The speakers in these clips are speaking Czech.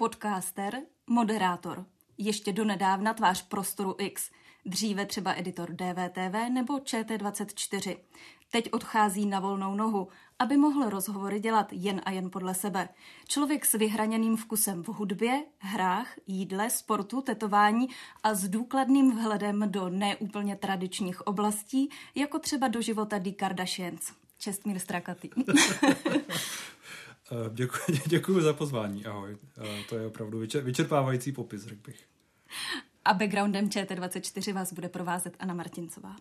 Podcaster, moderátor. Ještě donedávna tvář prostoru X. Dříve třeba editor DVTV nebo ČT24. Teď odchází na volnou nohu, aby mohl rozhovory dělat jen a jen podle sebe. Člověk s vyhraněným vkusem v hudbě, hrách, jídle, sportu, tetování a s důkladným vhledem do neúplně tradičních oblastí, jako třeba do života D. Kardashians. Čestmír Strakatý. Děkuji, děkuji za pozvání, ahoj. To je opravdu vyčerpávající popis, řekl bych. A backgroundem ČT24 vás bude provázet Anna Martincová.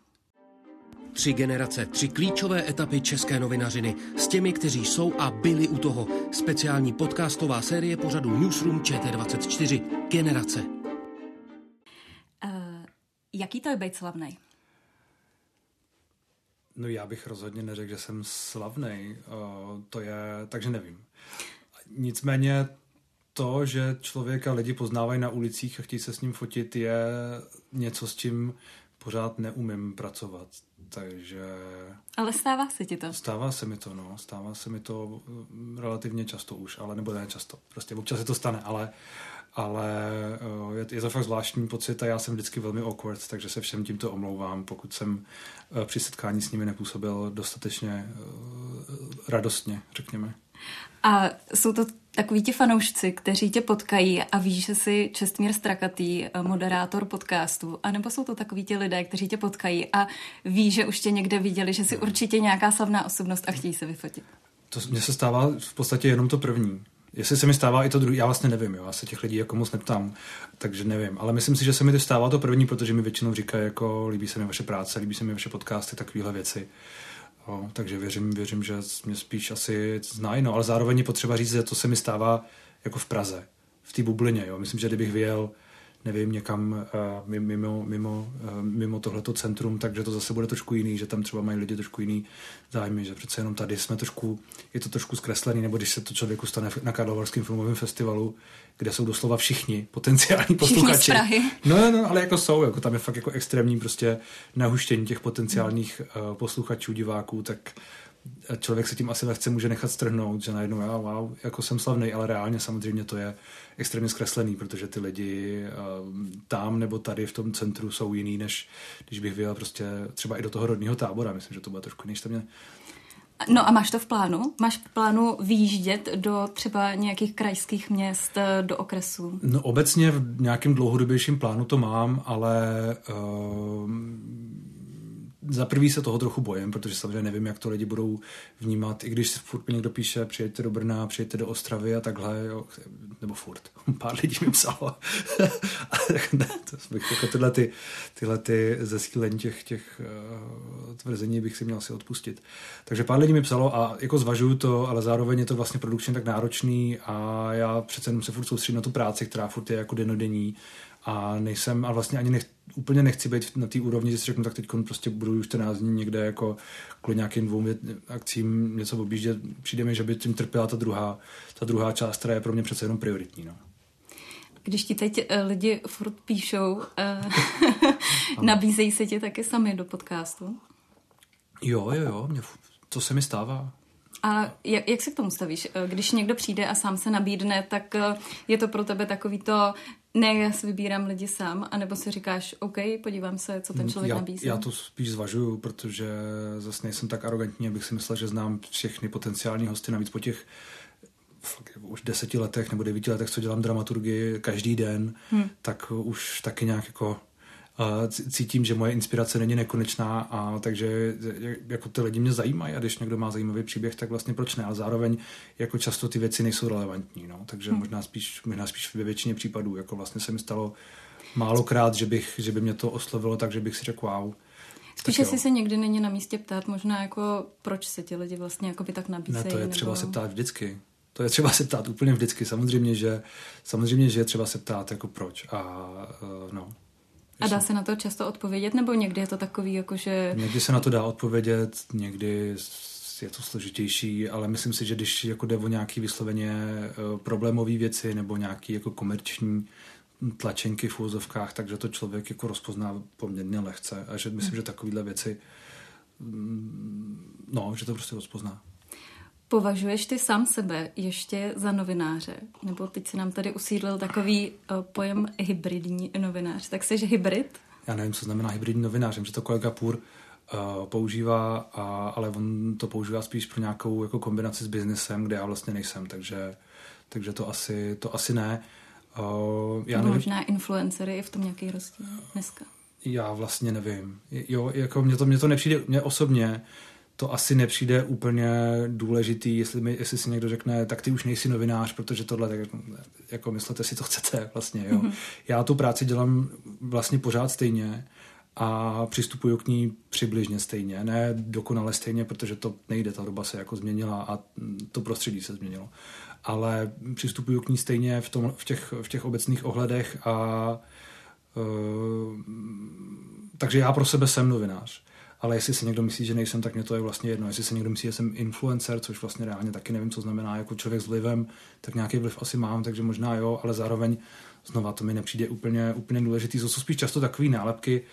Tři generace, tři klíčové etapy české novinařiny s těmi, kteří jsou a byli u toho. Speciální podcastová série pořadu Newsroom ČT24. Generace. Uh, jaký to je být slavný? No já bych rozhodně neřekl, že jsem slavný. Uh, to je, takže nevím. Nicméně to, že člověka lidi poznávají na ulicích a chtějí se s ním fotit, je něco, s čím pořád neumím pracovat. Takže... Ale stává se ti to? Stává se mi to, no. Stává se mi to relativně často už, ale nebo ne často. Prostě občas se to stane, ale ale je, je to fakt zvláštní pocit a já jsem vždycky velmi awkward, takže se všem tímto omlouvám, pokud jsem při setkání s nimi nepůsobil dostatečně radostně, řekněme. A jsou to takoví ti fanoušci, kteří tě potkají a víš, že jsi Čestmír Strakatý, moderátor podcastu, anebo jsou to takoví ti lidé, kteří tě potkají a ví, že už tě někde viděli, že jsi určitě nějaká slavná osobnost a chtějí se vyfotit. To mně se stává v podstatě jenom to první. Jestli se mi stává i to druhý, já vlastně nevím, jo, já se těch lidí jako moc neptám, takže nevím. Ale myslím si, že se mi to stává to první, protože mi většinou říkají, jako líbí se mi vaše práce, líbí se mi vaše podcasty, takovéhle věci. Jo, takže věřím, věřím, že mě spíš asi znají, no, ale zároveň je potřeba říct, že to se mi stává jako v Praze, v té bublině. Jo. Myslím, že kdybych vyjel nevím, někam uh, mimo, mimo, uh, mimo tohleto centrum, takže to zase bude trošku jiný, že tam třeba mají lidi trošku jiný zájmy, že přece jenom tady jsme trošku, je to trošku zkreslený, nebo když se to člověku stane na Karlovarském filmovém festivalu, kde jsou doslova všichni potenciální posluchači. Všichni z Prahy. No, no, ale jako jsou, jako tam je fakt jako extrémní prostě nahuštění těch potenciálních uh, posluchačů, diváků, tak člověk se tím asi lehce může nechat strhnout, že najednou já, wow, jako jsem slavný, ale reálně samozřejmě to je extrémně zkreslený, protože ty lidi uh, tam nebo tady v tom centru jsou jiný, než když bych vyjel prostě třeba i do toho rodního tábora. Myslím, že to bude trošku jiný. Mě... No a máš to v plánu? Máš v plánu výjíždět do třeba nějakých krajských měst, do okresů? No obecně v nějakém dlouhodobějším plánu to mám, ale uh, za prvý se toho trochu bojím, protože samozřejmě nevím, jak to lidi budou vnímat. I když furt někdo píše, přijďte do Brna, přijďte do Ostravy a takhle, jo, nebo furt. Pár lidí mi psalo. ne, to bych jako tyhle, ty, tyhle ty zesílení těch, těch uh, tvrzení bych si měl si odpustit. Takže pár lidí mi psalo a jako zvažuju to, ale zároveň je to vlastně produkčně tak náročný a já přece jenom se furt soustředím na tu práci, která furt je jako denodenní a nejsem, a vlastně ani nech, úplně nechci být na té úrovni, že si řeknu, tak teď prostě budu už 14 dní někde jako kvůli nějakým dvou akcím něco objíždět. Přijde mi, že by tím trpěla ta druhá, ta druhá část, která je pro mě přece jenom prioritní. No. Když ti teď uh, lidi furt píšou, uh, nabízejí se ti taky sami do podcastu? Jo, jo, jo, mě, to se mi stává. A jak, jak se k tomu stavíš? Když někdo přijde a sám se nabídne, tak je to pro tebe takový to, ne, já si vybírám lidi sám, anebo si říkáš, OK, podívám se, co ten člověk já, nabízí. Já to spíš zvažuju, protože zase nejsem tak arrogantní, abych si myslel, že znám všechny potenciální hosty, navíc po těch už deseti letech nebo devíti letech, co dělám dramaturgii každý den, hmm. tak už taky nějak jako cítím, že moje inspirace není nekonečná a takže jako ty lidi mě zajímají a když někdo má zajímavý příběh, tak vlastně proč ne, ale zároveň jako často ty věci nejsou relevantní, no, takže hmm. možná spíš, možná spíš ve většině případů, jako vlastně se mi stalo málokrát, že, bych, že by mě to oslovilo tak, že bych si řekl wow. Spíš jestli se někdy není na místě ptát, možná jako proč se ti lidi vlastně jako by tak nabízejí. Ne, to je nebo... třeba se ptát vždycky. To je třeba se ptát úplně vždycky. Samozřejmě, že, samozřejmě, že je třeba se ptát jako proč. A uh, no. A dá se na to často odpovědět, nebo někdy je to takový, jako že... Někdy se na to dá odpovědět, někdy je to složitější, ale myslím si, že když jako jde o nějaký vysloveně uh, problémové věci nebo nějaký jako komerční tlačenky v úzovkách, takže to člověk jako rozpozná poměrně lehce a že myslím, že takovéhle věci mm, no, že to prostě rozpozná. Považuješ ty sám sebe ještě za novináře? Nebo teď se nám tady usídlil takový uh, pojem hybridní novinář. Tak jsi hybrid? Já nevím, co znamená hybridní novinář. Vím, že to kolega Půr uh, používá, a, ale on to používá spíš pro nějakou jako kombinaci s biznesem, kde já vlastně nejsem, takže, takže to, asi, to asi ne. Uh, já nevím. Možná influencery je v tom nějaký rozdíl dneska. Já vlastně nevím. Jo, jako mně to, mně to nepřijde, mně osobně to asi nepřijde úplně důležitý, jestli, mi, jestli si někdo řekne, tak ty už nejsi novinář, protože tohle, tak jako myslete si, to chcete vlastně, jo. Mm-hmm. Já tu práci dělám vlastně pořád stejně a přistupuju k ní přibližně stejně, ne dokonale stejně, protože to nejde, ta doba se jako změnila a to prostředí se změnilo. Ale přistupuju k ní stejně v, tom, v, těch, v těch obecných ohledech a uh, takže já pro sebe jsem novinář ale jestli si někdo myslí, že nejsem, tak mě to je vlastně jedno. Jestli si někdo myslí, že jsem influencer, což vlastně reálně taky nevím, co znamená jako člověk s vlivem, tak nějaký vliv asi mám, takže možná jo, ale zároveň znova to mi nepřijde úplně, úplně důležitý. To jsou spíš často takové nálepky,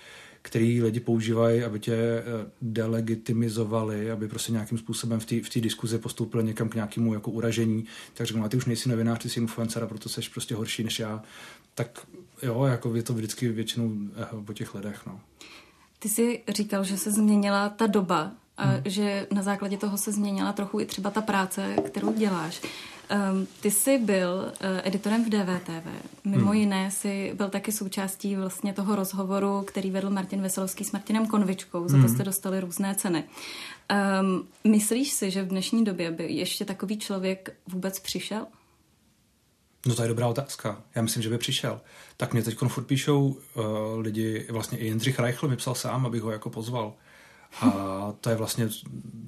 který lidi používají, aby tě eh, delegitimizovali, aby prostě nějakým způsobem v té diskuzi postoupili někam k nějakému jako uražení. Tak řeknu, ty už nejsi novinář, ty jsi influencer a proto jsi prostě horší než já. Tak jo, jako je to vždycky většinou eh, o těch lidech. No. Ty jsi říkal, že se změnila ta doba a hmm. že na základě toho se změnila trochu i třeba ta práce, kterou děláš. Um, ty jsi byl uh, editorem v DVTV. Mimo hmm. jiné jsi byl taky součástí vlastně toho rozhovoru, který vedl Martin Veselovský s Martinem Konvičkou. Za to hmm. jste dostali různé ceny. Um, myslíš si, že v dnešní době by ještě takový člověk vůbec přišel? No to je dobrá otázka. Já myslím, že by přišel. Tak mě teď furt píšou uh, lidi, vlastně i Jindřich Reichl mi psal sám, abych ho jako pozval. A to je vlastně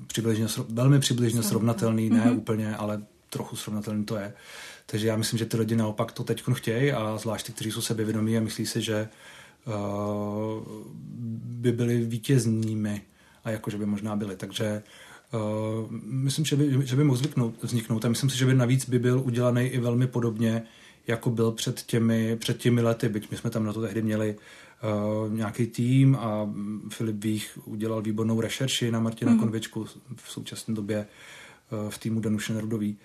přibližně, velmi přibližně srovnatelný, ne mm-hmm. úplně, ale trochu srovnatelný to je. Takže já myslím, že ty lidi naopak to teď chtějí a zvlášť ty, kteří jsou sebevědomí a myslí si, že uh, by byli vítěznými a jakože by možná byli. Takže Uh, myslím, že by, že by mohl vzniknout, vzniknout a myslím si, že by navíc by byl udělaný i velmi podobně, jako byl před těmi, před těmi lety, byť my jsme tam na to tehdy měli uh, nějaký tým a Filip Vích udělal výbornou rešerši na Martina mm. Konvičku v současné době uh, v týmu Danuše Nerudový.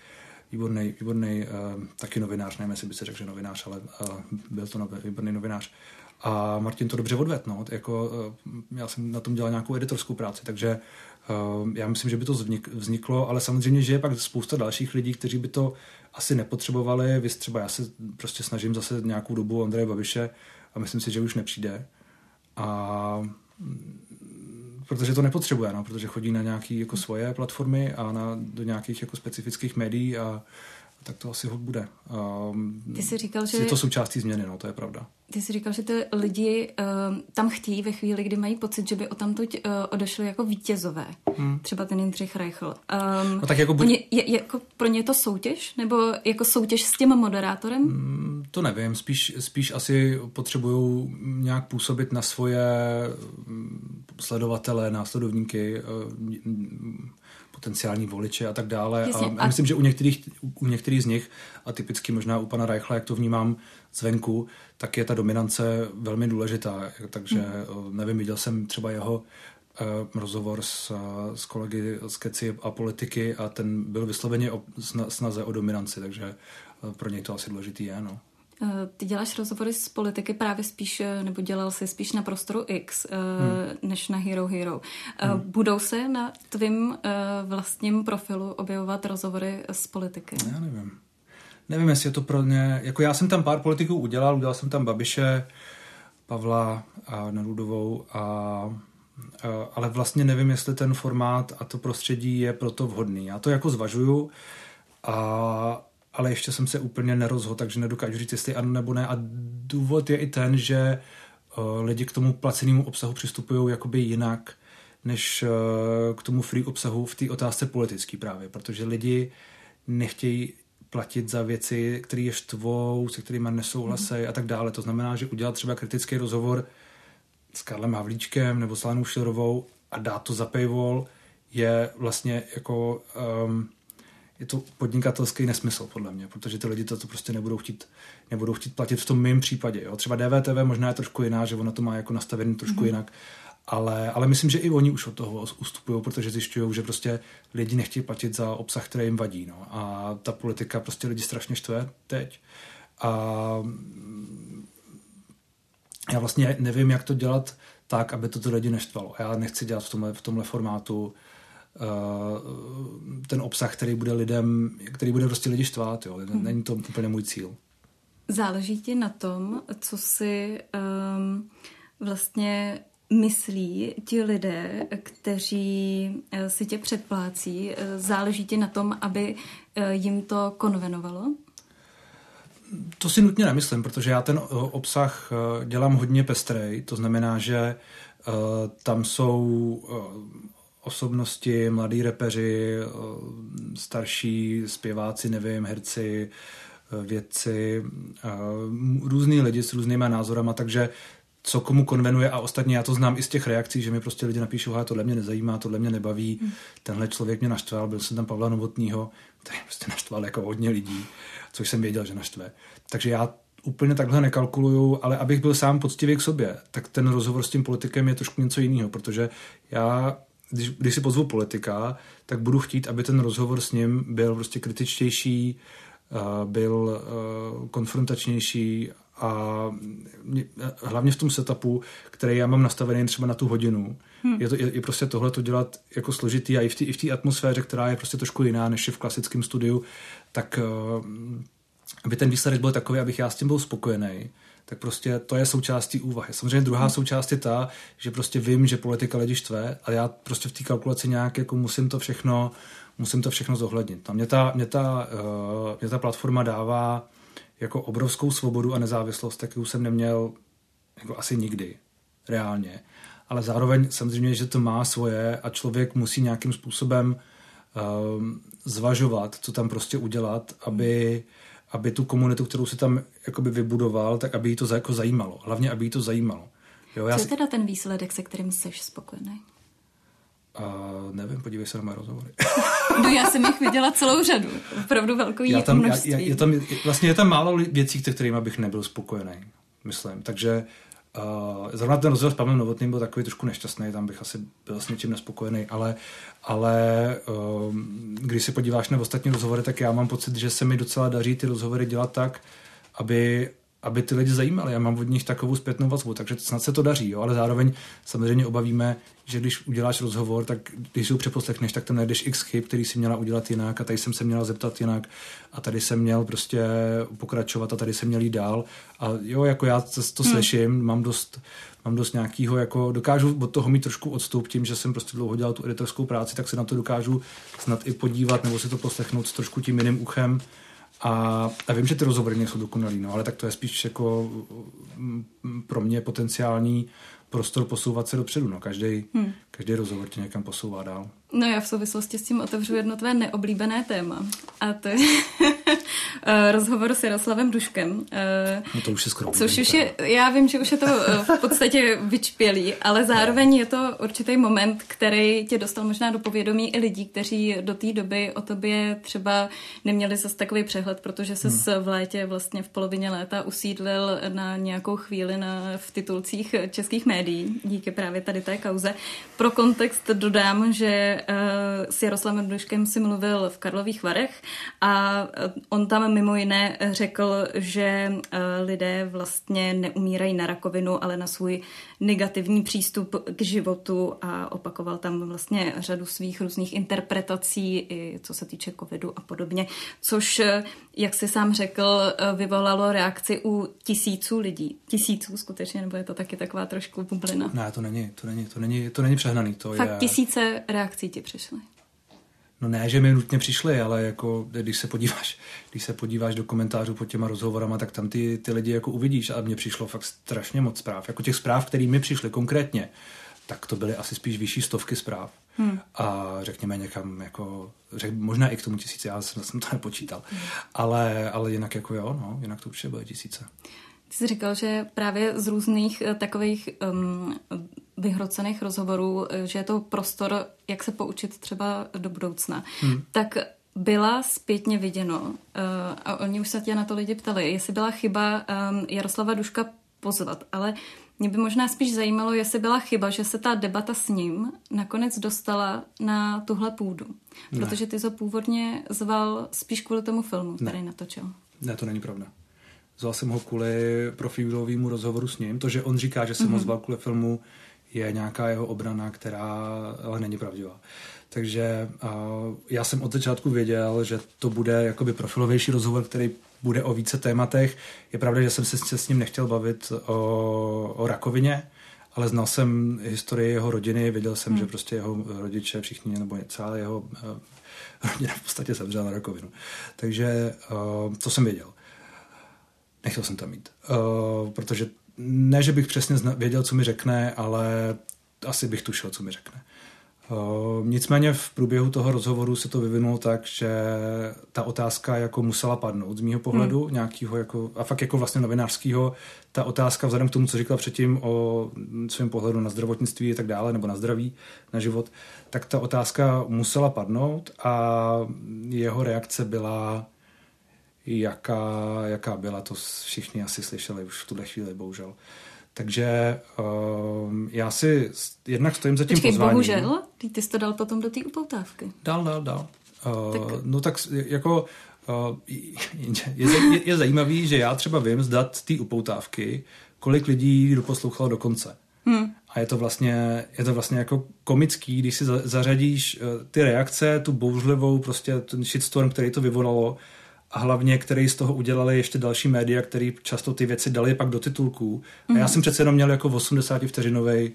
Výborný, výborný uh, taky novinář, nevím, jestli by se řekl, že novinář, ale uh, byl to nový, výborný novinář. A Martin to dobře odvedl. No. Jako, uh, já jsem na tom dělal nějakou editorskou práci, takže Ehm, já myslím, že by to vzniklo, ale samozřejmě, že je pak spousta dalších lidí, kteří by to asi nepotřebovali. Vy třeba já se prostě snažím zase nějakou dobu Andreje Babiše a myslím si, že už nepřijde. A mm, protože to nepotřebuje, no, protože chodí na nějaké jako svoje platformy a na, do nějakých jako specifických médií a tak to asi hod bude. Um, Ty jsi říkal, že... Je to součástí změny, no, to je pravda. Ty jsi říkal, že ty lidi uh, tam chtějí ve chvíli, kdy mají pocit, že by o tamto uh, odešli jako vítězové. Hmm. Třeba ten Jindřich Reichl. Um, no tak jako, buď... je, je, jako pro ně to soutěž? Nebo jako soutěž s tím moderátorem? Hmm, to nevím. Spíš, spíš asi potřebují nějak působit na svoje mm, sledovatele, následovníky. Potenciální voliče a tak dále. Jasně, a, a myslím, že u některých, u některých z nich, a typicky možná u pana Reichla, jak to vnímám zvenku, tak je ta dominance velmi důležitá. Takže hmm. nevím, viděl jsem třeba jeho uh, rozhovor s, s kolegy z Keci a politiky a ten byl vysloveně o snaze o dominanci, takže pro něj to asi důležitý je. No. Eh, ty děláš rozhovory z politiky právě spíš, eh, nebo dělal jsi spíš na prostoru X, eh, hmm. než na Hero Hero. Hmm. Budou se na tvým vlastním profilu objevovat rozhovory z politiky? Já nevím. Nevím, jestli je to pro ně... Jako já jsem tam pár politiků udělal, udělal jsem tam Babiše, Pavla a Nerudovou a ale vlastně nevím, jestli ten formát a to prostředí je proto vhodný. Já to jako zvažuju a ale ještě jsem se úplně nerozhodl, takže nedokážu říct, jestli ano nebo ne. A důvod je i ten, že uh, lidi k tomu placenému obsahu přistupují jakoby jinak než uh, k tomu free obsahu v té otázce politické právě, protože lidi nechtějí platit za věci, které je štvou, se kterými nesouhlasí mm. a tak dále. To znamená, že udělat třeba kritický rozhovor s Karlem Havlíčkem nebo s Lánou Šilerovou a dát to za paywall je vlastně jako um, je to podnikatelský nesmysl podle mě, protože ty lidi to, to prostě nebudou chtít, nebudou chtít platit v tom mém případě. Jo. Třeba DVTV možná je trošku jiná, že ono to má jako nastavený trošku mm-hmm. jinak, ale, ale myslím, že i oni už od toho ustupují, protože zjišťují, že prostě lidi nechtějí platit za obsah, který jim vadí. No. A ta politika prostě lidi strašně štve teď. A já vlastně nevím, jak to dělat tak, aby to ty lidi neštvalo. Já nechci dělat v tomhle, v tomhle formátu uh, ten obsah, který bude lidem, který bude prostě lidi štvát. Jo. Hmm. Není to úplně můj cíl. Záleží ti na tom, co si um, vlastně myslí ti lidé, kteří eh, si tě předplácí, eh, záleží ti na tom, aby jim to konvenovalo? To si nutně nemyslím, protože já ten obsah dělám hodně pestrej, to znamená, že tam jsou osobnosti, mladí repeři, starší zpěváci, nevím, herci, vědci, různý lidi s různýma názorama, takže co komu konvenuje a ostatně já to znám i z těch reakcí, že mi prostě lidi napíšou, že tohle mě nezajímá, tohle mě nebaví, hmm. tenhle člověk mě naštval, byl jsem tam Pavla Novotního, který prostě naštval jako hodně lidí, což jsem věděl, že naštve. Takže já úplně takhle nekalkuluju, ale abych byl sám poctivý k sobě, tak ten rozhovor s tím politikem je trošku něco jiného, protože já když, když si pozvu politika, tak budu chtít, aby ten rozhovor s ním byl prostě kritičtější, byl konfrontačnější a hlavně v tom setupu, který já mám nastavený třeba na tu hodinu, hmm. je, to, je, je prostě tohle to dělat jako složitý a i v té atmosféře, která je prostě trošku jiná než je v klasickém studiu, tak aby ten výsledek byl takový, abych já s tím byl spokojený tak prostě to je součástí úvahy. Samozřejmě druhá hmm. součást je ta, že prostě vím, že politika lidi štve, ale já prostě v té kalkulaci nějak jako musím to všechno, musím to všechno zohlednit. A mě ta, mě ta, uh, mě ta platforma dává jako obrovskou svobodu a nezávislost, kterou jsem neměl jako asi nikdy, reálně. Ale zároveň samozřejmě, že to má svoje a člověk musí nějakým způsobem uh, zvažovat, co tam prostě udělat, aby hmm aby tu komunitu, kterou si tam jakoby vybudoval, tak aby jí to jako zajímalo. Hlavně, aby jí to zajímalo. Jo, já Co je teda ten výsledek, se kterým jsi spokojený? Uh, nevím, podívej se na mé rozhovory. no já jsem jich viděla celou řadu, opravdu velkou já tam, množství. Já, já, je tam, vlastně je tam málo věcí, se kterými bych nebyl spokojený, myslím. Takže Uh, zrovna ten rozhovor s Pavlem Novotným byl takový trošku nešťastný, tam bych asi byl s něčím nespokojený, ale, ale uh, když se podíváš na ostatní rozhovory, tak já mám pocit, že se mi docela daří ty rozhovory dělat tak, aby, aby ty lidi zajímaly. Já mám od nich takovou zpětnou vazbu, takže snad se to daří, jo? ale zároveň samozřejmě obavíme, že když uděláš rozhovor, tak když si ho přeposlechneš, tak tam najdeš x chyb, který si měla udělat jinak a tady jsem se měla zeptat jinak a tady jsem měl prostě pokračovat a tady jsem měl jít dál. A jo, jako já to, to hmm. slyším, mám dost, mám dost nějakýho, jako dokážu od toho mít trošku odstup tím, že jsem prostě dlouho dělal tu editorskou práci, tak se na to dokážu snad i podívat nebo si to poslechnout s trošku tím jiným uchem a, a vím, že ty rozhovory nejsou dokonalý, no, ale tak to je spíš jako mm, pro mě potenciální prostor posouvat se dopředu. No. Každý, hmm. každý rozhovor tě někam posouvá dál. No já v souvislosti s tím otevřu jedno tvé neoblíbené téma. A to je rozhovor s Jaroslavem Duškem. Eh, no to už je skoro. Což už je, já vím, že už je to eh, v podstatě vyčpělý, ale zároveň je to určitý moment, který tě dostal možná do povědomí i lidí, kteří do té doby o tobě třeba neměli zase takový přehled, protože se hmm. v létě vlastně v polovině léta usídlil na nějakou chvíli na, v titulcích českých médií díky právě tady té kauze. Pro kontext dodám, že uh, s Jaroslavem Duškem si mluvil v Karlových Varech a eh, on tam mimo jiné řekl, že uh, lidé vlastně neumírají na rakovinu, ale na svůj negativní přístup k životu a opakoval tam vlastně řadu svých různých interpretací, i co se týče covidu a podobně, což, jak si sám řekl, vyvolalo reakci u tisíců lidí. Tisíců skutečně, nebo je to taky taková trošku bublina? Ne, to není, to není, to není, to není přehnaný. To Fakt je... tisíce reakcí ti přišly. No ne, že mi nutně přišly, ale jako když se podíváš, když se podíváš do komentářů pod těma rozhovorama, tak tam ty, ty lidi jako uvidíš a mně přišlo fakt strašně moc zpráv. Jako těch zpráv, které mi přišly konkrétně, tak to byly asi spíš vyšší stovky zpráv. Hmm. A řekněme někam, jako, řek, možná i k tomu tisíci, já jsem, jsem to nepočítal. Hmm. Ale, ale jinak jako jo, no, jinak to určitě byly tisíce. Ty jsi říkal, že právě z různých uh, takových um, vyhrocených rozhovorů, eh, že je to prostor, jak se poučit třeba do budoucna. Hmm. Tak byla zpětně viděno, uh, a oni už se tě na to lidi ptali, jestli byla chyba um, Jaroslava Duška pozvat, ale mě by možná spíš zajímalo, jestli byla chyba, že se ta debata s ním nakonec dostala na tuhle půdu. Ne. Protože ty to původně zval spíš kvůli tomu filmu, který ne. natočil. Ne, to není pravda. Zval jsem ho kvůli profilovému rozhovoru s ním. To, že on říká, že jsem mm-hmm. ho zval kvůli filmu, je nějaká jeho obrana, která ale není pravdivá. Takže uh, já jsem od začátku věděl, že to bude jakoby profilovější rozhovor, který bude o více tématech. Je pravda, že jsem se, s ním nechtěl bavit o, o rakovině, ale znal jsem historii jeho rodiny, věděl jsem, hmm. že prostě jeho rodiče, všichni, nebo celá jeho uh, rodina v podstatě zemřela na rakovinu. Takže uh, to jsem věděl. Nechtěl jsem tam mít, uh, protože ne, že bych přesně věděl, co mi řekne, ale asi bych tušil, co mi řekne. Uh, nicméně v průběhu toho rozhovoru se to vyvinulo tak, že ta otázka jako musela padnout z mýho pohledu, hmm. nějakého jako, a fakt jako vlastně novinářského, ta otázka vzhledem k tomu, co říkal předtím o svém pohledu na zdravotnictví a tak dále, nebo na zdraví, na život, tak ta otázka musela padnout a jeho reakce byla jaká, jaká byla, to všichni asi slyšeli už v tuhle chvíli, bohužel. Takže um, já si jednak stojím za tím Počkej, pozváním. bohužel? Ty, ty jsi to dal potom do té upoutávky. Dal, dal, dal. Uh, tak... No tak jako uh, je, je, je zajímavý, že já třeba vím zdat té upoutávky, kolik lidí doposlouchalo do konce. Hmm. A je to vlastně, je to vlastně jako komický, když si zařadíš uh, ty reakce, tu bouřlivou, prostě ten shitstorm, který to vyvolalo, a hlavně, který z toho udělali ještě další média, který často ty věci dali pak do titulků. A já mhm. jsem přece jenom měl jako 80 vteřinový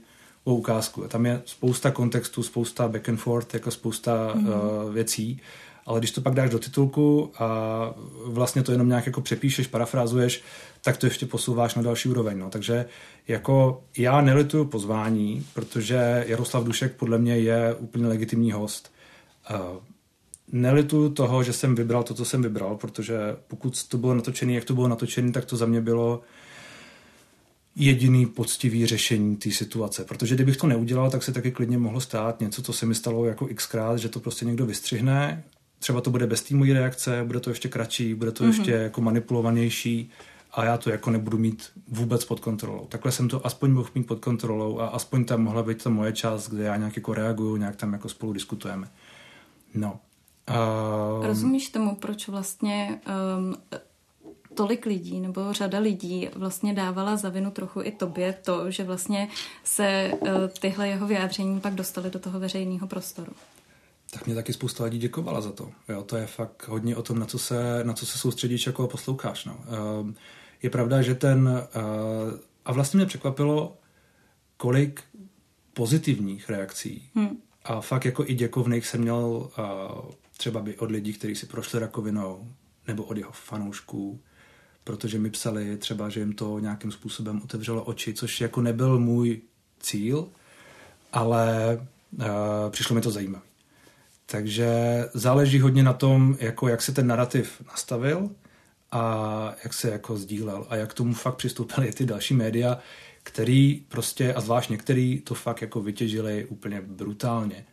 ukázku. Tam je spousta kontextu, spousta back and forth, jako spousta mm. uh, věcí, ale když to pak dáš do titulku a vlastně to jenom nějak jako přepíšeš, parafrázuješ, tak to ještě posouváš na další úroveň. No. Takže jako já nelituju pozvání, protože Jaroslav Dušek podle mě je úplně legitimní host. Uh, nelituju toho, že jsem vybral to, co jsem vybral, protože pokud to bylo natočené, jak to bylo natočené, tak to za mě bylo jediný poctivý řešení té situace. Protože kdybych to neudělal, tak se taky klidně mohlo stát něco, co se mi stalo jako xkrát, že to prostě někdo vystřihne, třeba to bude bez té mojí reakce, bude to ještě kratší, bude to mm-hmm. ještě jako manipulovanější a já to jako nebudu mít vůbec pod kontrolou. Takhle jsem to aspoň mohl mít pod kontrolou a aspoň tam mohla být ta moje část, kde já nějak jako reaguju, nějak tam jako spolu diskutujeme. No, Um, Rozumíš tomu, proč vlastně um, tolik lidí nebo řada lidí vlastně dávala za vinu trochu i tobě to, že vlastně se uh, tyhle jeho vyjádření pak dostaly do toho veřejného prostoru? Tak mě taky spousta lidí děkovala za to. Jo, to je fakt hodně o tom, na co se, na co se soustředíš jako posloucháš. No. Uh, je pravda, že ten... Uh, a vlastně mě překvapilo, kolik pozitivních reakcí hmm. a fakt jako i děkovných jsem měl uh, třeba by od lidí, kteří si prošli rakovinou, nebo od jeho fanoušků, protože mi psali třeba, že jim to nějakým způsobem otevřelo oči, což jako nebyl můj cíl, ale uh, přišlo mi to zajímavé. Takže záleží hodně na tom, jako jak se ten narrativ nastavil a jak se jako sdílel a jak tomu fakt přistoupili ty další média, který prostě, a zvlášť některý, to fakt jako vytěžili úplně brutálně.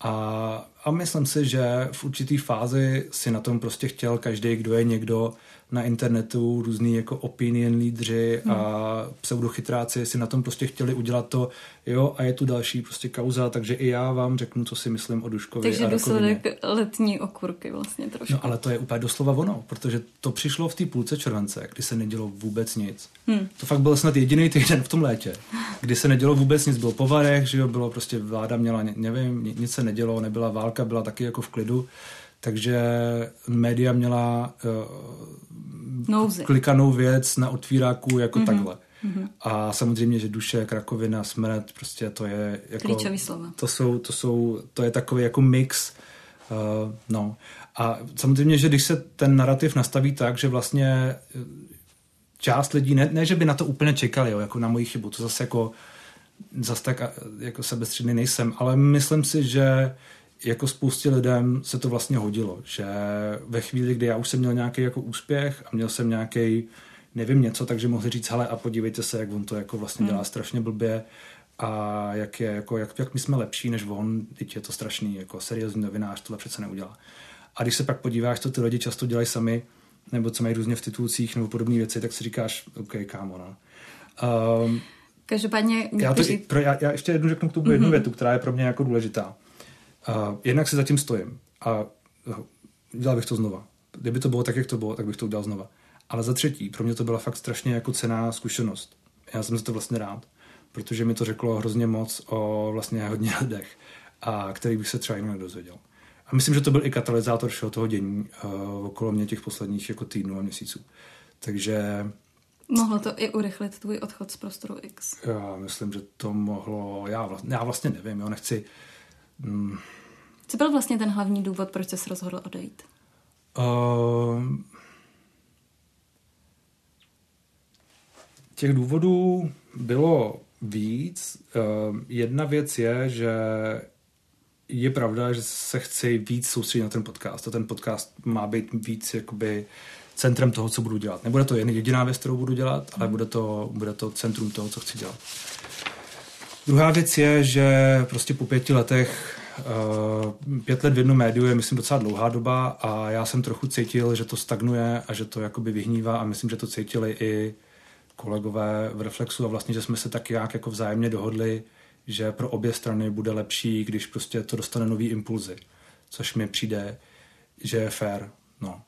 A, a myslím si, že v určitý fázi si na tom prostě chtěl každý, kdo je někdo, na internetu různý jako opinion lídři hmm. a pseudochytráci si na tom prostě chtěli udělat to, jo, a je tu další prostě kauza, takže i já vám řeknu, co si myslím o Duškovi Takže důsledek letní okurky vlastně trošku. No ale to je úplně doslova ono, protože to přišlo v té půlce července, kdy se nedělo vůbec nic. Hmm. To fakt byl snad jediný týden v tom létě, kdy se nedělo vůbec nic, bylo povarech, že jo, bylo prostě vláda měla, nevím, nic se nedělo, nebyla válka, byla taky jako v klidu takže média měla uh, Nouzy. klikanou věc na otvíráku jako mm-hmm. takhle. Mm-hmm. A samozřejmě, že duše, krakovina, smrt, prostě to je jako... Klíčový slova. To jsou, to jsou, to je takový jako mix, uh, no. A samozřejmě, že když se ten narrativ nastaví tak, že vlastně eh, část lidí, ne, ne že by na to úplně čekali, jo, jako na moji chybu, to zase jako zas tak jako sebestředný nejsem, ale myslím si, že jako spoustě lidem se to vlastně hodilo, že ve chvíli, kdy já už jsem měl nějaký jako úspěch a měl jsem nějaký nevím něco, takže mohli říct, hele a podívejte se, jak on to jako vlastně dělá hmm. strašně blbě a jak, je, jako, jak, jak my jsme lepší než on, teď je to strašný, jako seriózní novinář, tohle přece neudělá. A když se pak podíváš, co ty lidi často dělají sami, nebo co mají různě v titulcích nebo podobné věci, tak si říkáš, OK, kámo, no. Um, Každopádně... Já, to, pro, já, já ještě jednu řeknu k tomu jednu mm-hmm. větu, která je pro mě jako důležitá. Uh, jednak si zatím stojím a uh, dělal bych to znova. Kdyby to bylo tak, jak to bylo, tak bych to udělal znova. Ale za třetí, pro mě to byla fakt strašně jako cená zkušenost. Já jsem za to vlastně rád, protože mi to řeklo hrozně moc o vlastně hodně lidech, a který bych se třeba jinak dozvěděl. A myslím, že to byl i katalyzátor všeho toho dění uh, okolo mě těch posledních jako týdnů a měsíců. Takže... Mohlo to i urychlit tvůj odchod z prostoru X? Já myslím, že to mohlo... Já vlastně, já vlastně nevím, já nechci... Mm. Co byl vlastně ten hlavní důvod, proč jsi se rozhodl odejít? Uh, těch důvodů bylo víc. Uh, jedna věc je, že je pravda, že se chci víc soustředit na ten podcast a ten podcast má být víc jakoby centrem toho, co budu dělat. Nebude to jen jediná věc, kterou budu dělat, ale bude to, bude to centrum toho, co chci dělat. Druhá věc je, že prostě po pěti letech uh, pět let v jednom médiu je, myslím, docela dlouhá doba a já jsem trochu cítil, že to stagnuje a že to jakoby vyhnívá a myslím, že to cítili i kolegové v Reflexu a vlastně, že jsme se tak nějak jako vzájemně dohodli, že pro obě strany bude lepší, když prostě to dostane nový impulzy, což mi přijde, že je fair. No.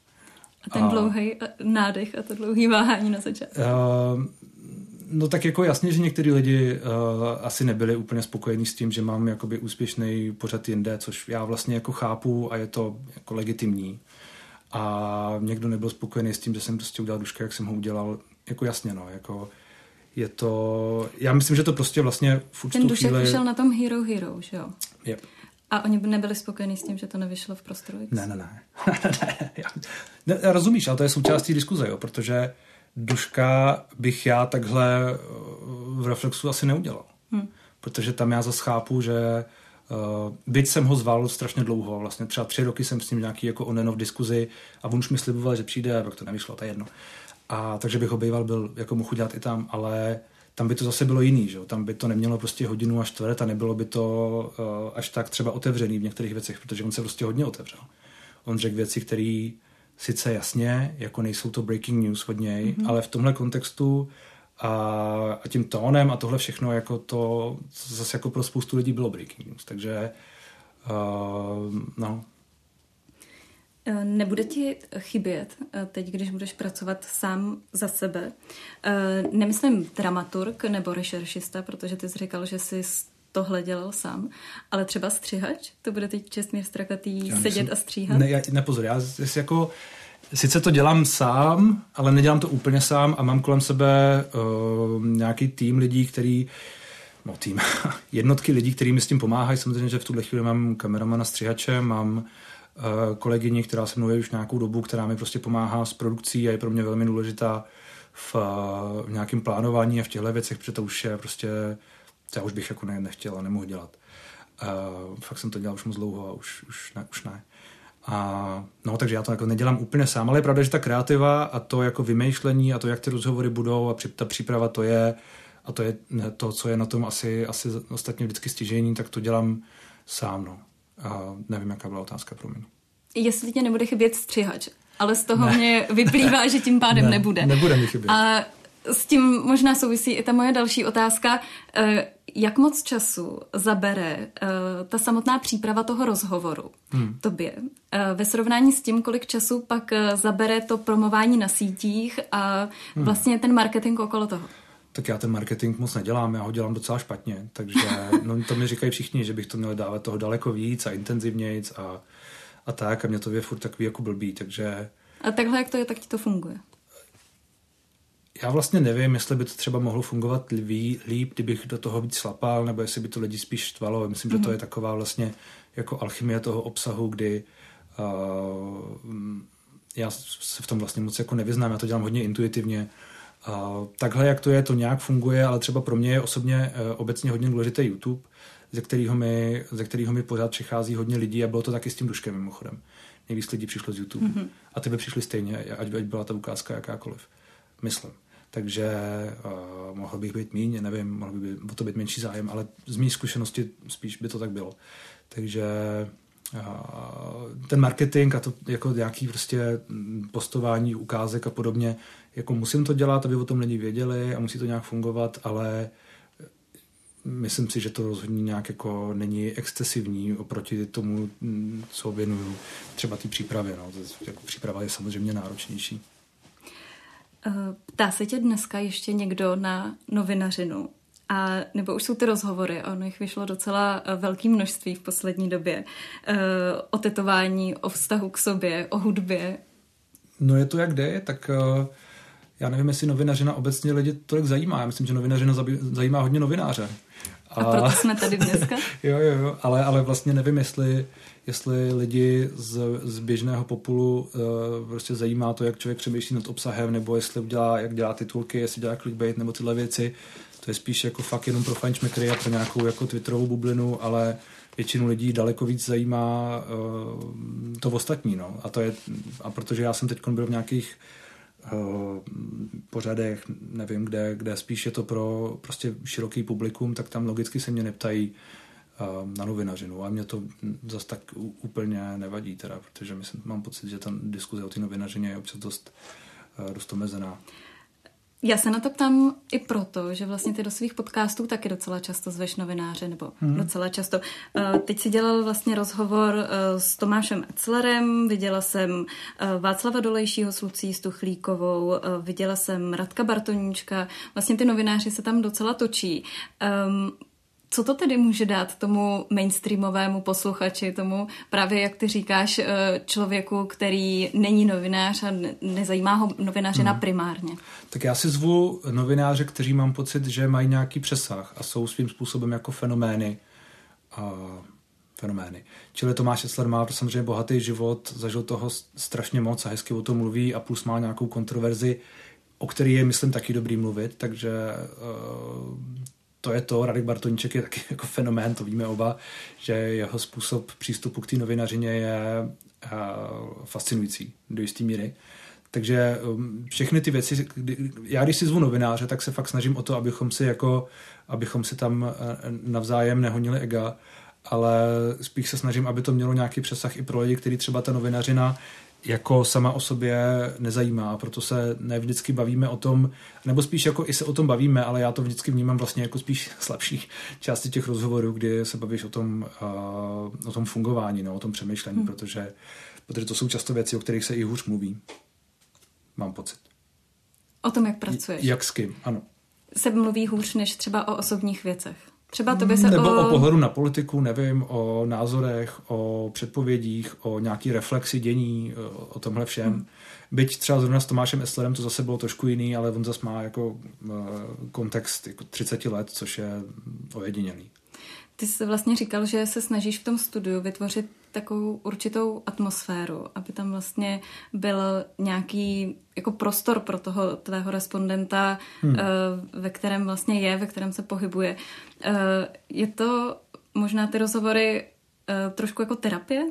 A ten a, dlouhý nádech a to dlouhý váhání na začátku. Uh, no tak jako jasně, že některý lidi uh, asi nebyli úplně spokojení s tím, že mám jakoby úspěšný pořad jinde, což já vlastně jako chápu a je to jako legitimní. A někdo nebyl spokojený s tím, že jsem prostě udělal duška, jak jsem ho udělal. Jako jasně, no, jako je to, já myslím, že to prostě vlastně v Ten dušek chvíli... vyšel na tom Hero Hero, že jo? Yep. A oni by nebyli spokojení s tím, že to nevyšlo v prostoru X? Ne, ne, ne. ne, ne rozumíš, ale to je součástí diskuze, jo, protože duška bych já takhle eh, v reflexu asi neudělal. Hmm. Protože tam já zase chápu, že Uh, byť jsem ho zval strašně dlouho, vlastně třeba tři roky jsem s ním nějaký jako on v diskuzi a on už mi sliboval, že přijde, a pak to nevyšlo, to je jedno. A takže bych ho býval byl, jako mohl dělat i tam, ale tam by to zase bylo jiný, že? tam by to nemělo prostě hodinu až čtvrt a nebylo by to uh, až tak třeba otevřený v některých věcech, protože on se prostě hodně otevřel. On řekl věci, které sice jasně, jako nejsou to breaking news od něj, mm-hmm. ale v tomhle kontextu a, a tím tónem a tohle všechno, jako to zase jako pro spoustu lidí bylo breaking news, takže uh, no, Eh, nebude ti chybět eh, teď, když budeš pracovat sám za sebe? Eh, nemyslím dramaturg nebo rešeršista, protože ty jsi říkal, že jsi tohle dělal sám, ale třeba střihač? To bude teď Čestmír Strakatý já sedět a stříhat? Ne, já, nepozor, já jako sice to dělám sám, ale nedělám to úplně sám a mám kolem sebe uh, nějaký tým lidí, který no tým, jednotky lidí, kteří mi s tím pomáhají. Samozřejmě, že v tuhle chvíli mám kameramana střihače, mám Eh, kolegyni, která se mnou je už nějakou dobu, která mi prostě pomáhá s produkcí a je pro mě velmi důležitá v, eh, v nějakém plánování a v těchto věcech, protože to už je prostě, já už bych jako ne, nechtěl a nemohl dělat. Uh, fakt jsem to dělal už moc dlouho a už, už ne. Už ne. A, no, takže já to jako nedělám úplně sám, ale je pravda, že ta kreativa a to jako vymýšlení a to, jak ty rozhovory budou a při, ta příprava, to je a to je to, co je na tom asi, asi ostatně vždycky stěžení, tak to dělám sám, no. A nevím, jaká byla otázka pro mě. Jestli tě nebude chybět střihač, ale z toho ne. mě vyplývá, že tím pádem ne, nebude. Nebude mi chybět. A s tím možná souvisí i ta moje další otázka. Jak moc času zabere eh, ta samotná příprava toho rozhovoru hmm. tobě eh, ve srovnání s tím, kolik času pak zabere to promování na sítích a hmm. vlastně ten marketing okolo toho? tak já ten marketing moc nedělám, já ho dělám docela špatně, takže no, to mi říkají všichni, že bych to měl dávat toho daleko víc a intenzivnějc a, a tak a mě to je furt takový jako blbý, takže... A takhle, jak to je, tak ti to funguje? Já vlastně nevím, jestli by to třeba mohlo fungovat líp, líp, kdybych do toho víc slapal, nebo jestli by to lidi spíš štvalo. Myslím, mm-hmm. že to mhm. je taková vlastně jako alchymie toho obsahu, kdy uh, já se v tom vlastně moc jako nevyznám, já to dělám hodně intuitivně takhle, jak to je, to nějak funguje, ale třeba pro mě je osobně obecně hodně důležitý YouTube, ze kterého mi, ze kterého mi pořád přichází hodně lidí a bylo to taky s tím duškem mimochodem. Nejvíc lidí přišlo z YouTube. Mm-hmm. A ty by přišli stejně, ať, ať byla ta ukázka jakákoliv. Myslím. Takže uh, mohl bych být míň, nevím, mohl by být, to být menší zájem, ale z mé zkušenosti spíš by to tak bylo. Takže uh, ten marketing a to jako nějaký prostě postování ukázek a podobně, jako musím to dělat, aby o tom lidi věděli a musí to nějak fungovat, ale myslím si, že to rozhodně nějak jako není excesivní oproti tomu, co věnuju třeba té přípravě. No. Jako příprava je samozřejmě náročnější. Eh, ptá se tě dneska ještě někdo na novinařinu? A nebo už jsou ty rozhovory, ono jich vyšlo docela eh, velké množství v poslední době. Eh, o tetování, o vztahu k sobě, o hudbě. No je to jak jde, tak já nevím, jestli novinařina obecně lidi tolik zajímá. Já myslím, že novinařina zajímá hodně novináře. A, a proto jsme tady dneska? jo, jo, jo, ale, ale vlastně nevím, jestli, jestli lidi z, z běžného populu uh, prostě zajímá to, jak člověk přemýšlí nad obsahem, nebo jestli dělá, jak dělá titulky, jestli dělá clickbait, nebo tyhle věci. To je spíš jako fakt jenom pro fančmekry a pro nějakou jako twitterovou bublinu, ale většinu lidí daleko víc zajímá uh, to ostatní. No. A, to je, a protože já jsem teď byl v nějakých Eh, pořadech, nevím kde, kde spíš je to pro prostě široký publikum, tak tam logicky se mě neptají na novinařinu a mě to zase tak úplně nevadí teda, protože myslím, mám pocit, že ta diskuze o té novinařině je občas dost, eh, dost omezená. Já se na to ptám i proto, že vlastně ty do svých podcastů taky docela často zveš novináře, nebo hmm. docela často. Eh, teď si dělal vlastně rozhovor eh, s Tomášem Etzlerem, viděla jsem Václava Dolejšího s Lucí Stuchlíkovou, viděla jsem Radka Bartoníčka, vlastně ty novináři se tam docela točí. Co to tedy může dát tomu mainstreamovému posluchači, tomu právě, jak ty říkáš, eh, člověku, který není novinář a nezajímá ho novinařina hmm. primárně? Tak já si zvu novináře, kteří mám pocit, že mají nějaký přesah a jsou svým způsobem jako fenomény. A fenomény. Čili Tomáš Esler má samozřejmě bohatý život, zažil toho strašně moc a hezky o tom mluví a plus má nějakou kontroverzi, o který je, myslím, taky dobrý mluvit, takže uh, to je to, Radek Bartoníček je taky jako fenomén, to víme oba, že jeho způsob přístupu k té novinařině je uh, fascinující do jisté míry. Takže um, všechny ty věci, kdy, já když si zvu novináře, tak se fakt snažím o to, abychom si jako, abychom si tam uh, navzájem nehonili ega, ale spíš se snažím, aby to mělo nějaký přesah i pro lidi, kteří třeba ta novinařina jako sama o sobě nezajímá, proto se ne vždycky bavíme o tom, nebo spíš jako i se o tom bavíme, ale já to vždycky vnímám vlastně jako spíš slabší části těch rozhovorů, kdy se bavíš o tom, o tom fungování, no, o tom přemýšlení, hmm. protože, protože to jsou často věci, o kterých se i hůř mluví. Mám pocit. O tom, jak pracuješ. Jak s kým, ano. Se mluví hůř než třeba o osobních věcech. Třeba to by se Nebo o... o pohledu na politiku, nevím, o názorech, o předpovědích, o nějaký reflexi dění, o tomhle všem. Hmm. Byť třeba zrovna s Tomášem Eslerem to zase bylo trošku jiný, ale on zase má jako uh, kontext jako 30 let, což je ojedinělý. Ty jsi vlastně říkal, že se snažíš v tom studiu vytvořit takovou určitou atmosféru, aby tam vlastně byl nějaký jako prostor pro toho tvého respondenta, hmm. Eh, ve kterém vlastně je, ve kterém se pohybuje. Eh, je to možná ty rozhovory eh, trošku jako terapie?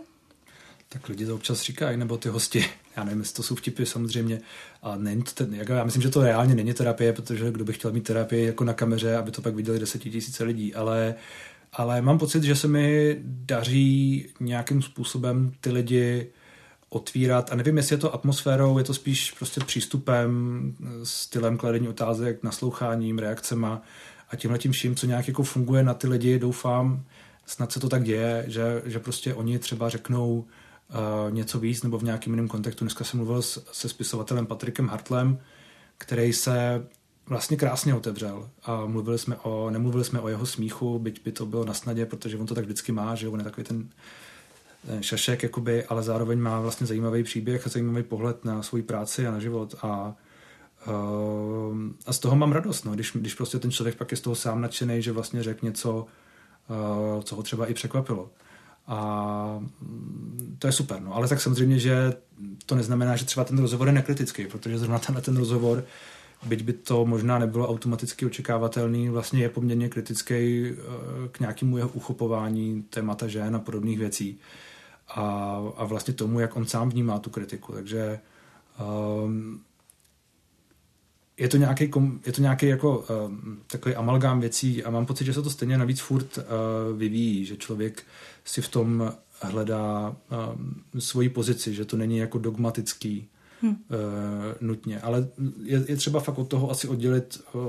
Tak lidi to občas říkají, nebo ty hosti. Já nevím, jestli to jsou vtipy samozřejmě. A není to ten, jako já myslím, že to reálně není terapie, protože kdo by chtěl mít terapii jako na kameře, aby to pak viděli desetitisíce lidí, ale uh, ale mám pocit, že se mi daří nějakým způsobem ty lidi otvírat a nevím, jestli je to atmosférou, je to spíš prostě přístupem, stylem kladení otázek, nasloucháním, reakcema a tímhle tím vším, co nějak jako funguje na ty lidi, doufám, snad se to tak děje, že, že prostě oni třeba řeknou uh, něco víc nebo v nějakém jiném kontextu. Dneska jsem mluvil s, se spisovatelem Patrikem Hartlem, který se vlastně krásně otevřel a mluvili jsme o, nemluvili jsme o jeho smíchu, byť by to bylo na snadě, protože on to tak vždycky má, že on je takový ten, ten šašek, jakoby, ale zároveň má vlastně zajímavý příběh a zajímavý pohled na svou práci a na život a Uh, a z toho mám radost, no, když, když prostě ten člověk pak je z toho sám nadšený, že vlastně řekl něco, uh, co ho třeba i překvapilo. A to je super, no. Ale tak samozřejmě, že to neznamená, že třeba ten rozhovor je nekritický, protože zrovna ten rozhovor byť by to možná nebylo automaticky očekávatelný, vlastně je poměrně kritický eh, k nějakému jeho uchopování témata žen a podobných věcí. A, a vlastně tomu, jak on sám vnímá tu kritiku. Takže um, je to nějaký, je to nějaký jako um, takový amalgám věcí a mám pocit, že se to stejně navíc furt uh, vyvíjí, že člověk si v tom hledá um, svoji pozici, že to není jako dogmatický hmm. nutně. Ale je, je třeba fakt od toho asi oddělit uh,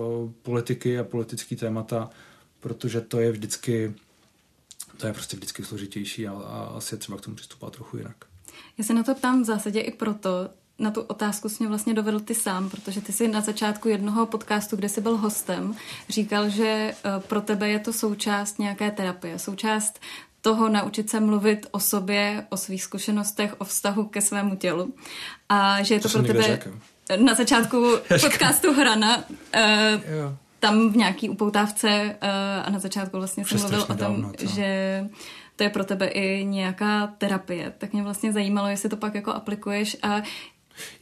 politiky a politický témata, protože to je vždycky to je prostě vždycky složitější a, a asi je třeba k tomu přistupovat trochu jinak. Já se na to ptám v zásadě i proto, na tu otázku jsi mě vlastně dovedl ty sám, protože ty jsi na začátku jednoho podcastu, kde jsi byl hostem, říkal, že eh, pro tebe je to součást nějaké terapie, součást toho naučit se mluvit o sobě, o svých zkušenostech, o vztahu ke svému tělu. A že je to, to pro tebe řekl. na začátku podcastu Hrana uh, tam v nějaký upoutávce uh, a na začátku vlastně jsem mluvil o tom, dávno, že to je pro tebe i nějaká terapie. Tak mě vlastně zajímalo, jestli to pak jako aplikuješ a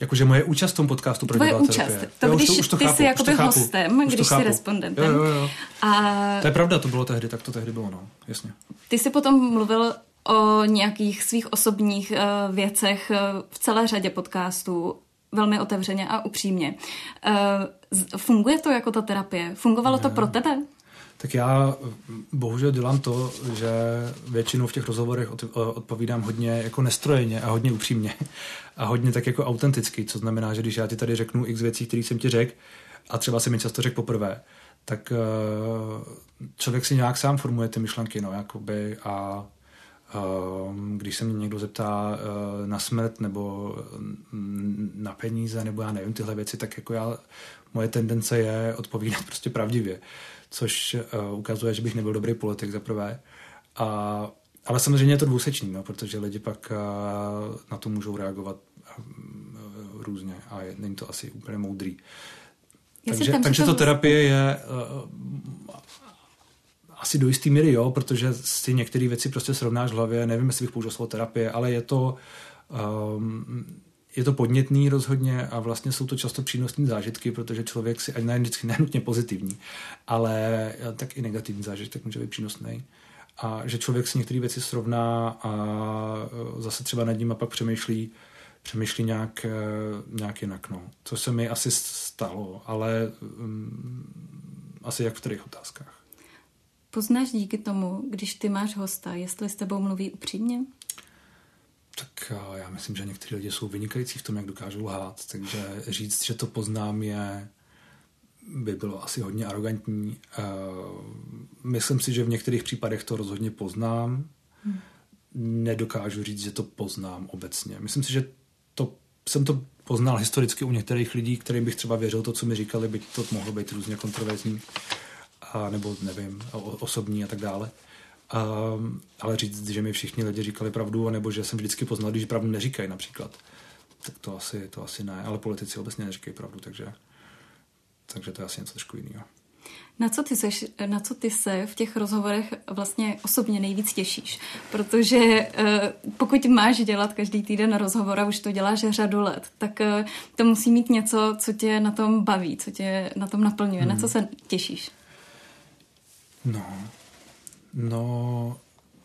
Jakože moje účast v tom podcastu pro Tvoje účast. Terapie. To, jo, když už to, už to ty chápu, jsi jakoby hostem, už když jsi respondentem. Jo, jo, jo. A... To je pravda, to bylo tehdy, tak to tehdy bylo, no, jasně. Ty jsi potom mluvil o nějakých svých osobních uh, věcech uh, v celé řadě podcastů, velmi otevřeně a upřímně. Uh, funguje to jako ta terapie? Fungovalo ne. to pro tebe? Tak já bohužel dělám to, že většinou v těch rozhovorech odpovídám hodně jako nestrojeně a hodně upřímně. A hodně tak jako autenticky, co znamená, že když já ti tady řeknu x věcí, které jsem ti řekl a třeba jsem mi často řekl poprvé, tak uh, člověk si nějak sám formuje ty myšlenky, no, jakoby a uh, když se mě někdo zeptá uh, na smrt nebo mm, na peníze nebo já nevím tyhle věci, tak jako já, moje tendence je odpovídat prostě pravdivě, což uh, ukazuje, že bych nebyl dobrý politik za prvé. A ale samozřejmě je to dvousečný, no, protože lidi pak uh, na to můžou reagovat uh, různě a je, není to asi úplně moudrý. takže takže to terapie je uh, asi do jistý míry jo, protože si některé věci prostě srovnáš v hlavě, nevím, jestli bych použil slovo terapie, ale je to um, je to podnětný rozhodně a vlastně jsou to často přínosné zážitky, protože člověk si, ať ne vždycky nenutně pozitivní, ale tak i negativní zážitek může být přínosný a že člověk si některé věci srovná a e, zase třeba nad ním a pak přemýšlí, přemýšlí nějak, e, nějak jinak. No. Co se mi asi stalo, ale um, asi jak v kterých otázkách. Poznáš díky tomu, když ty máš hosta, jestli s tebou mluví upřímně? Tak e, já myslím, že někteří lidi jsou vynikající v tom, jak dokážou lhát, takže říct, že to poznám, je by bylo asi hodně arrogantní. Eh, myslím si, že v některých případech to rozhodně poznám. Hmm. Nedokážu říct, že to poznám obecně. Myslím si, že to, jsem to poznal historicky u některých lidí, kterým bych třeba věřil to, co mi říkali, byť to mohlo být různě kontroverzní, a, nebo nevím, osobní a tak dále. A, ale říct, že mi všichni lidi říkali pravdu, nebo že jsem vždycky poznal, když pravdu neříkají například, tak to asi, to asi ne, ale politici obecně neříkají pravdu, takže takže to je asi něco trošku jiného. Na co, ty seš, na co ty se v těch rozhovorech vlastně osobně nejvíc těšíš? Protože eh, pokud máš dělat každý týden rozhovor a už to děláš řadu let, tak eh, to musí mít něco, co tě na tom baví, co tě na tom naplňuje. Hmm. Na co se těšíš? No, no,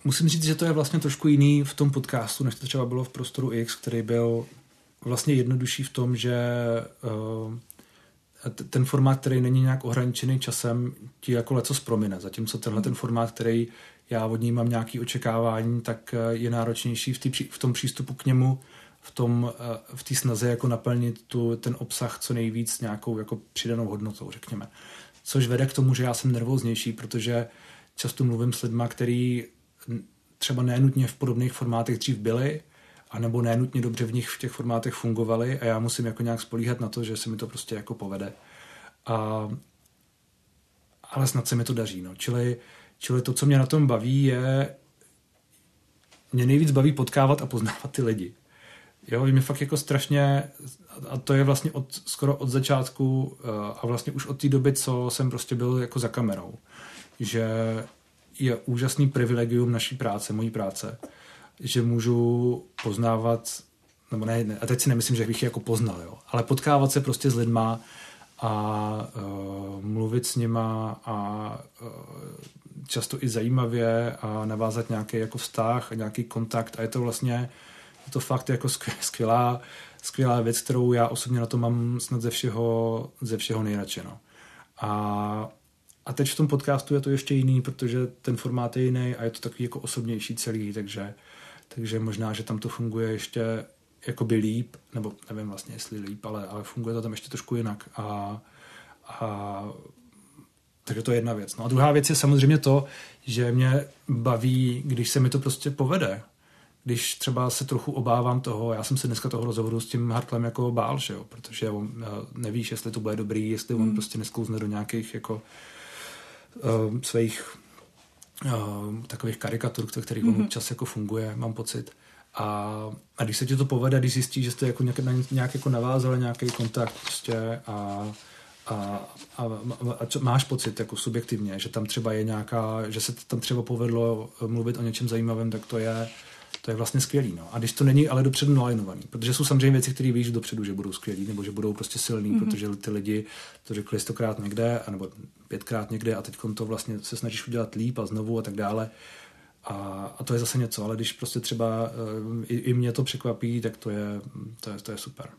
musím říct, že to je vlastně trošku jiný v tom podcastu, než to třeba bylo v Prostoru X, který byl vlastně jednodušší v tom, že uh, ten formát, který není nějak ohraničený časem, ti jako leco promine. Zatímco tenhle ten formát, který já od ní mám nějaké očekávání, tak eh, je náročnější v, tý, v tom přístupu k němu, v tom, eh, v snaze jako naplnit tu, ten obsah co nejvíc nějakou jako přidanou hodnotou, řekněme. Což vede k tomu, že já jsem nervóznější, protože často mluvím s lidmi, který třeba nenutně v podobných formátech dřív byli, anebo nenutně dobře v nich v těch formátech fungovaly a já musím jako nějak spolíhat na to, že se mi to prostě jako povede. A, ale snad se mi to daří. No. Čili, čili to, co mě na tom baví, je mě nejvíc baví potkávat a poznávat ty lidi. Jo, mě fakt jako strašně, a to je vlastně od, skoro od začátku eh, a vlastně už od té doby, co jsem prostě byl jako za kamerou, že je úžasný privilegium naší práce, mojí práce, že můžu poznávat, nebo ne, ne, a teď si nemyslím, že bych je jako poznal, jo, ale potkávat se prostě s lidma a uh, mluvit s nima a uh, často i zajímavě a navázat nějaký jako vztah a nějaký kontakt a je to vlastně je to fakt jako skvělá, skvělá věc, kterou já osobně na to mám snad ze všeho, ze všeho nejradši. No. A, a teď v tom podcastu je to ještě jiný, protože ten formát je jiný a je to takový jako osobnější celý, takže, takže možná, že tam to funguje ještě jakoby líp, nebo nevím vlastně, jestli líp, ale, ale funguje to tam ještě trošku jinak. A, a takže to je jedna věc. No a druhá věc je samozřejmě to, že mě baví, když se mi to prostě povede. Když třeba se trochu obávám toho, já jsem se dneska toho rozhovoru s tím Hartlem jako bál, že jo, protože on, eh, nevíš, jestli to bude dobrý, jestli on mm. prostě nesklouzne do nějakých jako uh, svých uh, takových karikatur, kterých mm-hmm. on občas jako funguje, mám pocit. A, a když se ti to povede, když zjistíš, že jste jako nějak, nějak jako navázali nějaký kontakt prostě a, a, a, a máš pocit jako subjektivně, že tam třeba je nějaká, že se tam třeba povedlo mluvit o něčem zajímavém, tak to je, to je vlastně skvělý. No. A když to není ale dopředu nalajnovaný, protože jsou samozřejmě věci, které víš dopředu, že budou skvělý, nebo že budou prostě silný, mm-hmm. protože ty lidi to řekli stokrát někde, nebo pětkrát někde a teď to vlastně se snažíš udělat líp a znovu a tak dále. A, a to je zase něco, ale když prostě třeba uh, i, i mě to překvapí, tak to je, to je, to je super.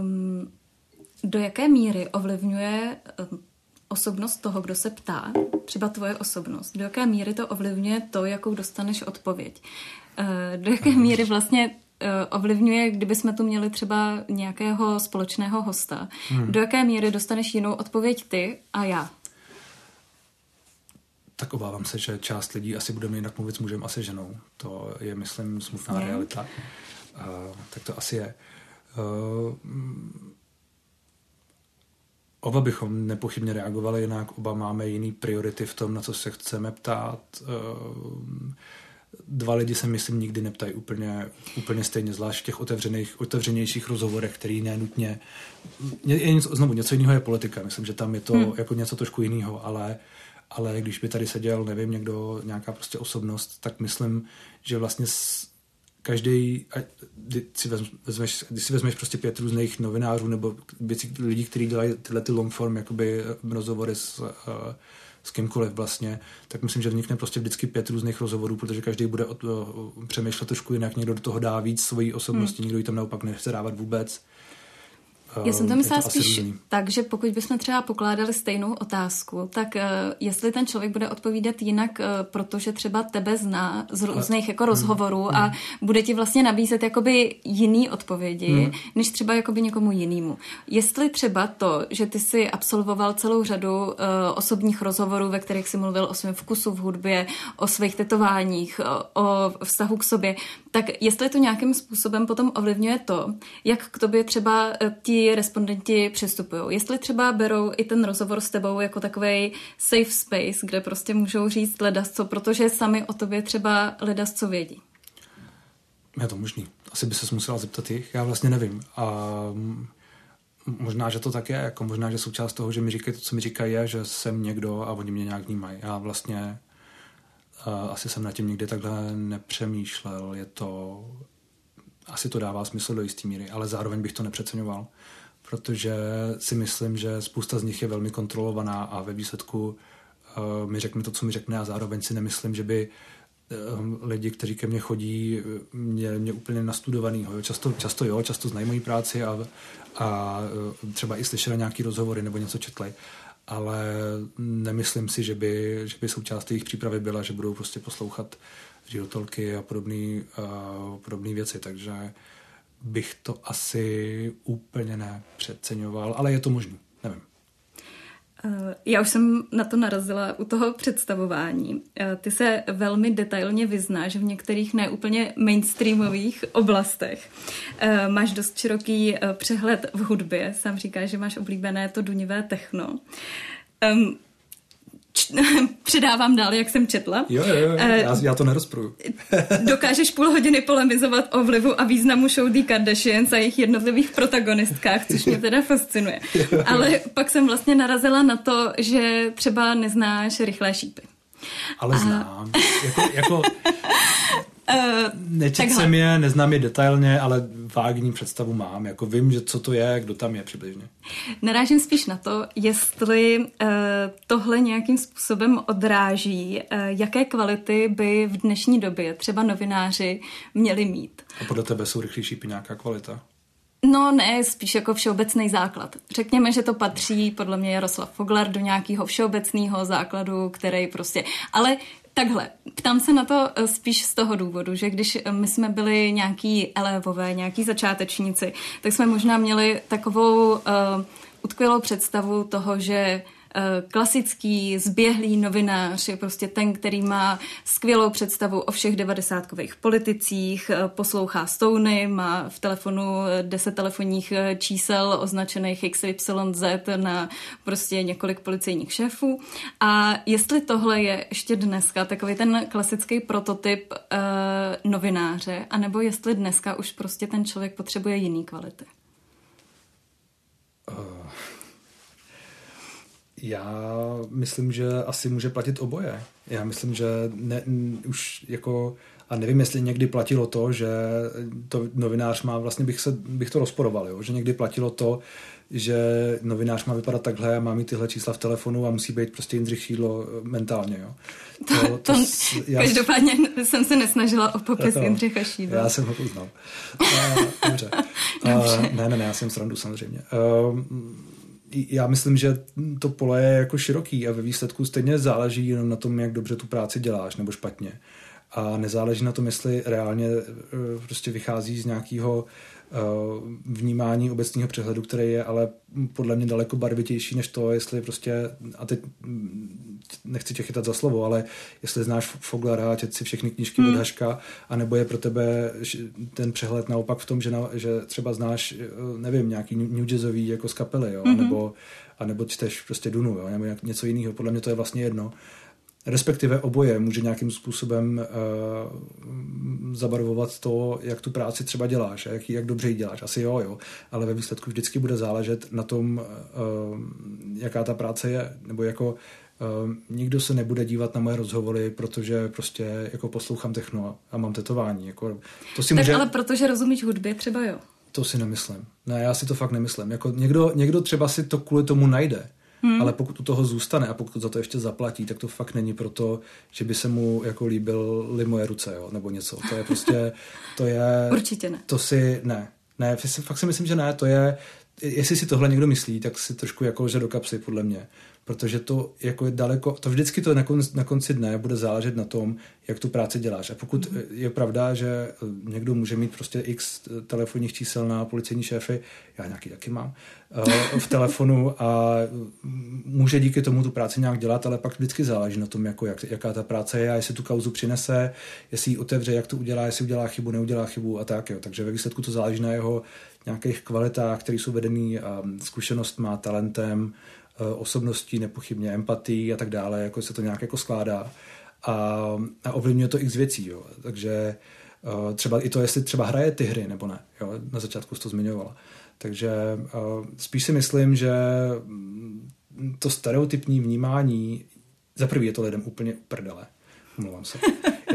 Um, do jaké míry ovlivňuje um, osobnost toho, kdo se ptá, třeba tvoje osobnost, do jaké míry to ovlivňuje to, jakou dostaneš odpověď? Uh, do jaké míry vlastně uh, ovlivňuje, kdyby jsme tu měli třeba nějakého společného hosta, hmm. do jaké míry dostaneš jinou odpověď ty a já? tak obávám se, že část lidí asi bude jinak mluvit s mužem a se ženou. To je, myslím, smutná je. realita. Uh, tak to asi je. Uh, oba bychom nepochybně reagovali jinak, oba máme jiný priority v tom, na co se chceme ptát. Uh, dva lidi se, myslím, nikdy neptají úplně, úplně stejně, zvlášť v těch otevřených, otevřenějších rozhovorech, který nenutně... Je, něco, znovu, něco jiného je politika. Myslím, že tam je to hmm. jako něco trošku jiného, ale ale když by tady seděl, nevím, někdo, nějaká prostě osobnost, tak myslím, že vlastně každý, když si vezmeš, když si vezmeš prostě pět různých novinářů nebo věcí, lidí, kteří dělají tyhle ty long form jakoby rozhovory s, uh, s kýmkoliv vlastně, tak myslím, že vznikne prostě vždycky pět různých rozhovorů, protože každý bude o, o, přemýšlet trošku jinak, někdo do toho dá víc svojí osobnosti, hmm. někdo ji tam naopak nechce dávat vůbec. Já jsem to myslela spíš tak, že pokud bychom třeba pokládali stejnou otázku, tak uh, jestli ten člověk bude odpovídat jinak, uh, protože třeba tebe zná z různých jako rozhovorů hmm. a hmm. bude ti vlastně nabízet jakoby jiný odpovědi, hmm. než třeba jakoby někomu jinému. Jestli třeba to, že ty si absolvoval celou řadu uh, osobních rozhovorů, ve kterých si mluvil o svém vkusu v hudbě, o svých tetováních, o, o vztahu k sobě, tak jestli to nějakým způsobem potom ovlivňuje to, jak k tobě třeba ti respondenti přistupují. Jestli třeba berou i ten rozhovor s tebou jako takový safe space, kde prostě můžou říct ledasco, protože sami o tobě třeba ledasco vědí. Je to možný. Asi by se musela zeptat jich. Já vlastně nevím. A možná, že to tak je. Jako možná, že součást toho, že mi říkají to, co mi říkají, je, že jsem někdo a oni mě nějak vnímají. Já vlastně asi jsem na tím nikdy takhle nepřemýšlel. Je to asi to dává smysl do jisté míry, ale zároveň bych to nepřeceňoval protože si myslím, že spousta z nich je velmi kontrolovaná a ve výsledku uh, mi řekne to, co mi řekne a zároveň si nemyslím, že by uh, lidi, kteří ke mně chodí, mě, mě úplně nastudovanýho. Jo. Často, často jo, často znají moji práci a, a třeba i slyšeli nějaký rozhovory nebo něco četli, ale nemyslím si, že by, že by součást jejich přípravy byla, že budou prostě poslouchat životolky a podobné věci, takže bych to asi úplně nepřeceňoval, ale je to. Eh, já už jsem na to narazila u toho představování. Eh, ty se velmi detailně vyznáš v některých neúplně mainstreamových oblastech. Eh, máš dost široký přehled v hudbě. Sám říkáš, že máš oblíbené to dunivé techno předávám dál, jak jsem četla. Jo, jo, jo, eh, já, já to nerozpruju. dokážeš půl hodiny polemizovat o vlivu a významu show The Kardashians a jejich jednotlivých protagonistkách, což mě teda fascinuje. Ale pak jsem vlastně narazila na to, že třeba neznáš rychlé šípy. Ale a... znám. Jako, jako Uh, Nečetl jsem je, neznám je detailně, ale vágní představu mám. Jako vím, že co to je, kdo tam je přibližně. Narážím spíš na to, jestli uh, tohle nějakým způsobem odráží, uh, jaké kvality by v dnešní době třeba novináři měli mít. A podle tebe jsou rychlejší nějaká kvalita? No ne, spíš jako všeobecný základ. Řekněme, že to patří podle mě Jaroslav Foglar do nějakého všeobecného základu, který prostě... Ale Takhle, ptám se na to eh, spíš z toho důvodu, že když eh, my jsme byli nějaký elevové, nějaký začátečníci, tak jsme možná měli takovou uh, utkvělou představu toho, že klasický, zběhlý novinář je prostě ten, který má skvělou představu o všech devadesátkových politicích, eh, poslouchá stouny, má v telefonu deset telefonních eh, čísel označených XYZ na prostě několik policejních šéfů. A jestli tohle je ještě dneska takový ten klasický prototyp uh, novináře, anebo jestli dneska už prostě ten člověk potřebuje jiný kvality? Uh já myslím, že asi může platit oboje. Já myslím, že ne, už jako a nevím, jestli někdy platilo to, že to novinář má, vlastně bych, se, bych to rozporoval, jo? že někdy platilo to, že novinář má vypadat takhle a má mít tyhle čísla v telefonu a musí být prostě Jindřich Šídlo eh, mentálně. Jo? To, to, to, já, každopádně jsem se nesnažila o popis to, Jindřicha Šídla. Já jsem ho poznal. A, dobře. dobře. A, ne, ne, ne, já jsem srandu samozřejmě. Uh, já myslím, že to pole je jako široký a ve výsledku stejně záleží jenom na tom, jak dobře tu práci děláš nebo špatně. A nezáleží na tom, jestli reálně eh, prostě vychází z nějakého vnímání obecného přehledu, který je ale podle mě daleko barvitější než to, jestli prostě, a teď nechci tě chytat za slovo, ale jestli znáš Foglara a čet si všechny knížky hmm. od Haška, anebo je pro tebe ten přehled naopak v tom, že, na, že třeba znáš, eh, nevím, nějaký new jazzový jako z kapely, jo, hmm. anebo, anebo čteš prostě Dunu, jo, nebo něco jiného, podle mě to je vlastně jedno respektive oboje může nějakým způsobem uh, zabarvovat to, jak tu práci třeba děláš a jak, jak dobře ji děláš. Asi jo, jo, ale ve výsledku vždycky bude záležet na tom, uh, jaká ta práce je, nebo jako Uh, nikdo se nebude dívat na moje rozhovory, protože prostě jako poslouchám techno a mám tetování. Jako, to si tak může... ale protože rozumíš hudbě třeba jo. To si nemyslím. Ne, já si to fakt nemyslím. Jako někdo, někdo třeba si to kvůli tomu najde. Hmm. Ale pokud u toho zůstane a pokud za to ještě zaplatí, tak to fakt není proto, že by se mu jako líbily moje ruce, jo, nebo něco. To je prostě, to je... Určitě ne. To si, ne. Ne, fakt si myslím, že ne, to je, jestli si tohle někdo myslí, tak si trošku jako že do kapsy, podle mě protože to jako je daleko, to vždycky to na konci, na konci dne bude záležet na tom, jak tu práci děláš. A pokud mm. je pravda, že eh, někdo může mít prostě x telefonních čísel na policejní šéfy, já nějaký taky mám, eh, v telefonu a může díky tomu tu práci nějak dělat, ale pak vždycky záleží na tom, jako jak, jaká ta práce je a jestli tu kauzu přinese, jestli ji otevře, jak to udělá, jestli udělá chybu, neudělá chybu a tak. Jo. Takže ve výsledku to záleží na jeho nějakých kvalitách, které jsou vedený zkušenostma, talentem, Eh, osobností, nepochybně empatí a tak dále, jako se to nějak jako skládá a, a ovlivňuje to x věcí, jo. takže uh, třeba i to, jestli třeba hraje ty hry nebo ne, jo. na začátku jsi to zmiňovala. Takže spíš si myslím, že mm, to stereotypní vnímání, za prvý je to lidem úplně uprdele, Mluvám se.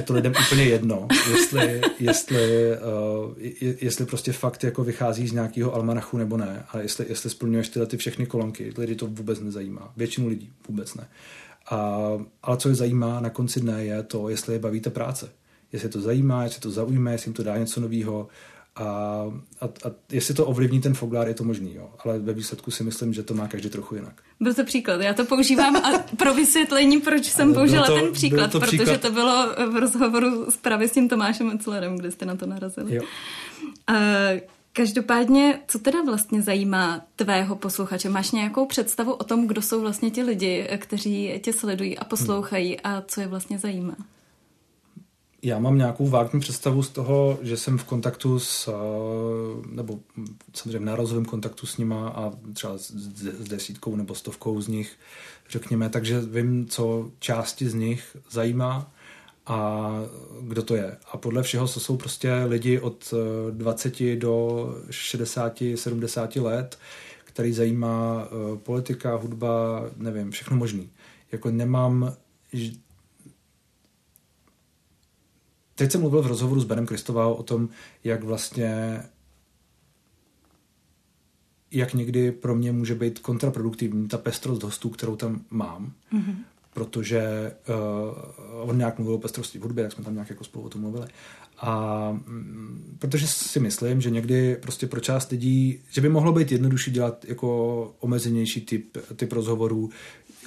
Je to lidem úplně jedno, jestli, jestli, uh, jestli prostě fakt jako vychází z nějakého almanachu nebo ne. A jestli, jestli splňuješ tyhle ty všechny kolonky, lidi to vůbec nezajímá. Většinu lidí vůbec ne. A, ale co je zajímá na konci dne je to, jestli je bavíte práce. Jestli to zajímá, jestli to zaujme, jestli jim to dá něco nového, a, a, a jestli to ovlivní ten foglár, je to možný, jo. ale ve výsledku si myslím, že to má každý trochu jinak. Byl to příklad, já to používám a pro vysvětlení, proč jsem použila to, ten příklad, to protože příklad... to bylo v rozhovoru s právě s tím Tomášem Oclerem, kde jste na to narazili. Jo. Uh, Každopádně, co teda vlastně zajímá tvého posluchače? Máš nějakou představu o tom, kdo jsou vlastně ti lidi, kteří tě sledují a poslouchají a co je vlastně zajímá? Já mám nějakou vágní představu z toho, že jsem v kontaktu s, eh, nebo samozřejmě nárazovém kontaktu s nima a třeba s, s desítkou nebo stovkou z nich, řekněme, takže vím, co části z nich zajímá a kdo to je. A podle všeho to jsou prostě lidi od 20 eh, do 60, 70 let, který zajímá eh, politika, hudba, nevím, všechno možný. Jako nemám teď jsem mluvil v rozhovoru s Benem Kristovou o tom, jak vlastně jak někdy pro mě může být kontraproduktivní ta pestrost hostů, kterou tam mám, mm-hmm. protože uh, on nějak mluvil o pestrosti v hudbě, tak jsme tam nějak jako spolu o tom mluvili. A mm, protože si myslím, že někdy prostě pro část lidí, že by mohlo být jednodušší dělat jako omezenější typ, typ rozhovorů,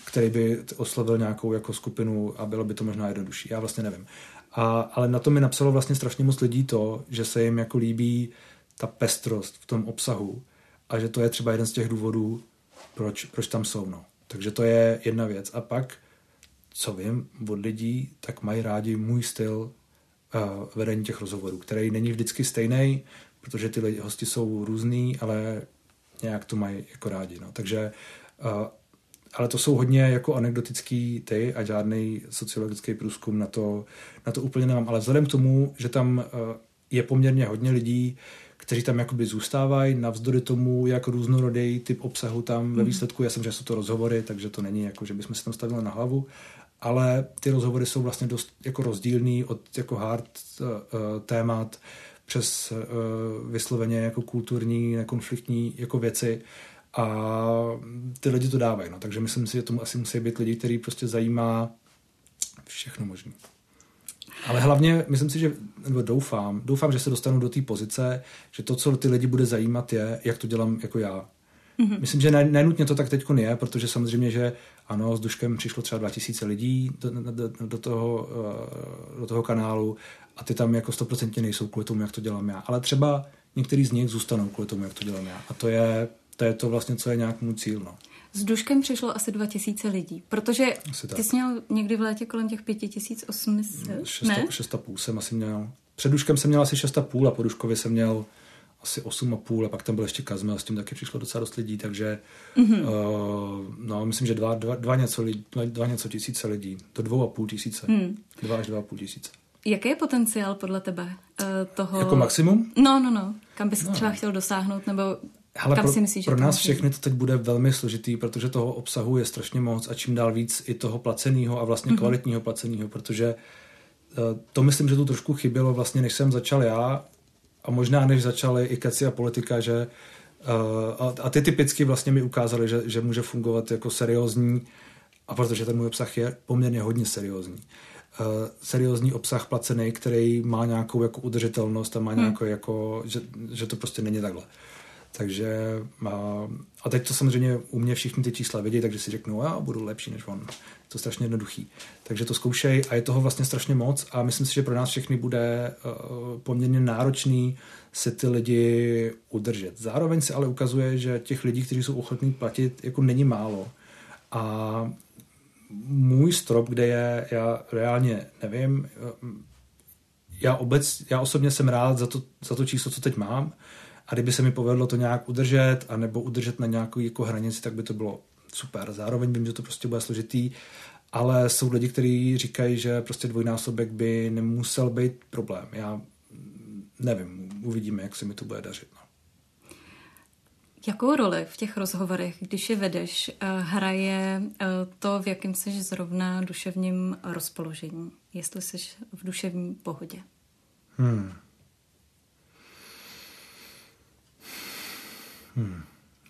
který by oslovil nějakou jako skupinu a bylo by to možná jednodušší. Já vlastně nevím. A, ale na to mi napsalo vlastně strašně moc lidí to, že se jim jako líbí ta pestrost v tom obsahu a že to je třeba jeden z těch důvodů, proč, proč tam jsou. No. Takže to je jedna věc. A pak, co vím od lidí, tak mají rádi můj styl uh, vedení těch rozhovorů, který není vždycky stejný, protože ty lidi, hosti jsou různý, ale nějak to mají jako rádi. No. Takže uh, ale to jsou hodně jako anekdotický ty a žádný sociologický průzkum na to, na to úplně nemám. Ale vzhledem k tomu, že tam uh, je poměrně hodně lidí, kteří tam jakoby zůstávají, navzdory tomu, jak různorodý typ obsahu tam mm. ve mhm. výsledku, já jsem, že jsou to rozhovory, takže to není jako, že bychom se tam stavili na hlavu, ale ty rozhovory jsou vlastně dost jako rozdílný od jako hard uh, témat přes uh, vysloveně jako kulturní, nekonfliktní jako věci a ty lidi to dávají, no, takže myslím si, že tomu asi musí být lidi, který prostě zajímá všechno možné. Ale hlavně, myslím si, že, nebo doufám, doufám, že se dostanu do té pozice, že to, co ty lidi bude zajímat, je, jak to dělám jako já. Mm-hmm. Myslím, že nenutně to tak teď je, protože samozřejmě, že ano, s Duškem přišlo třeba 2000 lidí do, do, do, toho, eh, do toho kanálu a ty tam jako stoprocentně nejsou kvůli tomu, jak to dělám já. Ale třeba některý z nich zůstanou kvůli tomu, jak to dělám já. A to je to, je to vlastně, co je nějak můj cíl. No. S Duškem přišlo asi 2000 lidí, protože ty jsi měl někdy v létě kolem těch 5800, ne? 6,5 jsem asi měl. Před Duškem jsem měl asi 6,5 a po Duškovi jsem měl asi 8,5 a pak tam byl ještě Kazmel, s tím taky přišlo docela dost lidí, takže mm-hmm. uh, no, myslím, že dva, dva, dva, něco, dva, dva něco tisíce lidí, do dvou a půl tisíce, mm. dva až dva a půl tisíce. Jaký je potenciál podle tebe uh, toho? Jako maximum? No, no, no. Kam bys no. třeba chtěl dosáhnout, nebo ale Kam pro, si myslíš, pro nás všechny to teď bude velmi složitý, protože toho obsahu je strašně moc a čím dál víc i toho placeného a vlastně mm-hmm. kvalitního placeného, protože uh, to myslím, že tu trošku chybělo vlastně, než jsem začal já a možná než začaly i keci a politika, že uh, a, a ty typicky vlastně mi ukázali, že, že může fungovat jako seriózní a protože ten můj obsah je poměrně hodně seriózní. Uh, seriózní obsah placený, který má nějakou jako udržitelnost a má hmm. nějakou jako, že, že to prostě není takhle. Uh, takže a, teď to samozřejmě u mě všichni ty čísla vidí, takže si řeknu, já budu lepší než on. Je to strašně jednoduchý. Takže to zkoušej a je toho vlastně strašně moc a myslím si, že pro nás všechny bude uh, poměrně náročný se ty lidi udržet. Zároveň se ale ukazuje, že těch lidí, kteří jsou ochotní platit, jako není málo. A můj strop, kde je, já reálně nevím, já, obec, já osobně jsem rád za to, za to číslo, co teď mám, a kdyby se mi povedlo to nějak udržet, anebo udržet na nějakou jako hranici, tak by to bylo super. Zároveň vím, že to prostě bude složitý, ale jsou lidi, kteří říkají, že prostě dvojnásobek by nemusel být problém. Já nevím, uvidíme, jak se mi to bude dařit. No. Jakou roli v těch rozhovorech, když je vedeš, eh, hraje eh, to, v jakém jsi zrovna duševním rozpoložení? Jestli jsi v duševní pohodě? Hmm. Hmm.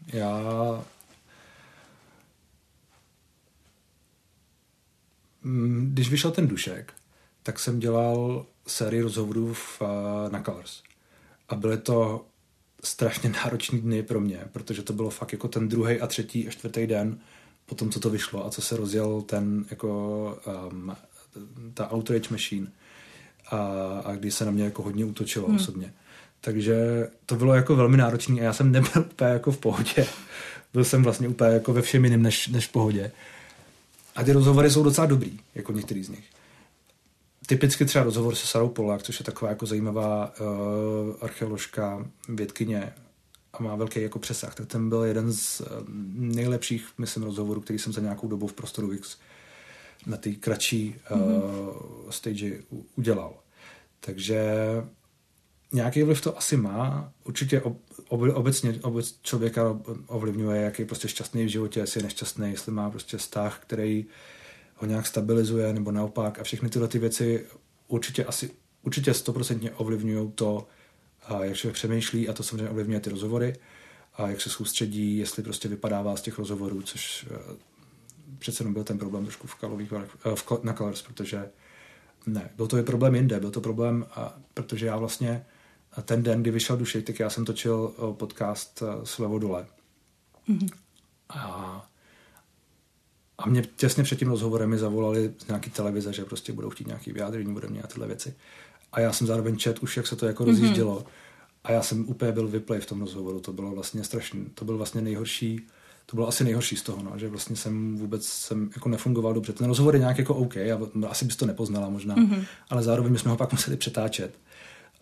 Já mm, když vyšel ten dušek, tak jsem dělal sérii rozhovorů v, eh, na Colors. A byly to strašně náročný dny pro mě, protože to bylo fakt jako ten druhý a třetí a čtvrtý den po tom, co to vyšlo a co se rozjel ten jako um, ta outrage machine a, a kdy se na mě jako hodně útočilo hmm. osobně. Takže to bylo jako velmi náročné a já jsem nebyl úplně jako v pohodě. Byl jsem vlastně úplně jako ve všem jiném než, než v pohodě. A ty rozhovory jsou docela dobrý, jako některý z nich. Typicky třeba rozhovor se Sarou Polák, což je taková jako zajímavá uh, archeoložka, vědkyně a má velký jako přesah. Tak ten byl jeden z uh, nejlepších, myslím, rozhovorů, který jsem za nějakou dobu v Prostoru X na té kratší uh, mm-hmm. stage udělal. Takže nějaký vliv to asi má. Určitě ob, ob, obecně obec člověka ovlivňuje, jak je prostě šťastný v životě, jestli je nešťastný, jestli má prostě vztah, který ho nějak stabilizuje, nebo naopak. A všechny tyhle ty věci určitě asi určitě stoprocentně ovlivňují to, jak člověk přemýšlí a to samozřejmě ovlivňuje ty rozhovory a jak se soustředí, jestli prostě vypadává z těch rozhovorů, což uh, přece jenom byl ten problém trošku v, kalových, uh, v, na Colors, protože ne, byl to i problém jinde, byl to problém, a, protože já vlastně ten den, kdy vyšel Dušej, tak já jsem točil podcast Slevo dole. Mm-hmm. A, a mě těsně před tím rozhovorem mi zavolali z nějaký televize, že prostě budou chtít nějaký vyjádření, budeme mět tyhle věci. A já jsem zároveň čet už, jak se to jako mm-hmm. rozjíždělo. A já jsem úplně byl vyplej v tom rozhovoru. To bylo vlastně strašný. To byl vlastně nejhorší, to bylo asi nejhorší z toho, no, že vlastně jsem vůbec jsem jako nefungoval dobře. Ten rozhovor je nějak jako OK, a asi bys to nepoznala možná, mm-hmm. ale zároveň jsme ho pak museli přetáčet,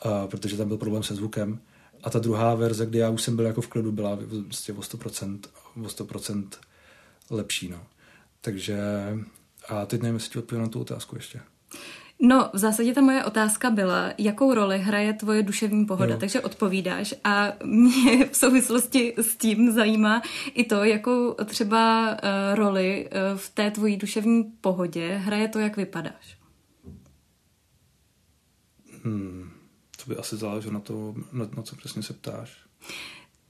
uh, protože tam byl problém se zvukem. A ta druhá verze, kdy já už jsem byl jako v klidu, byla vlastně o 100%, o 100% lepší. No. Takže a teď nevím, jestli ti odpovím na tu otázku ještě. No, v zásadě ta moje otázka byla, jakou roli hraje tvoje duševní pohoda, jo. takže odpovídáš a mě v souvislosti s tím zajímá i to, jakou třeba uh, roli uh, v té tvojí duševní pohodě hraje to, jak vypadáš. Hmm, by asi záleželo na to, na, na co přesně se ptáš.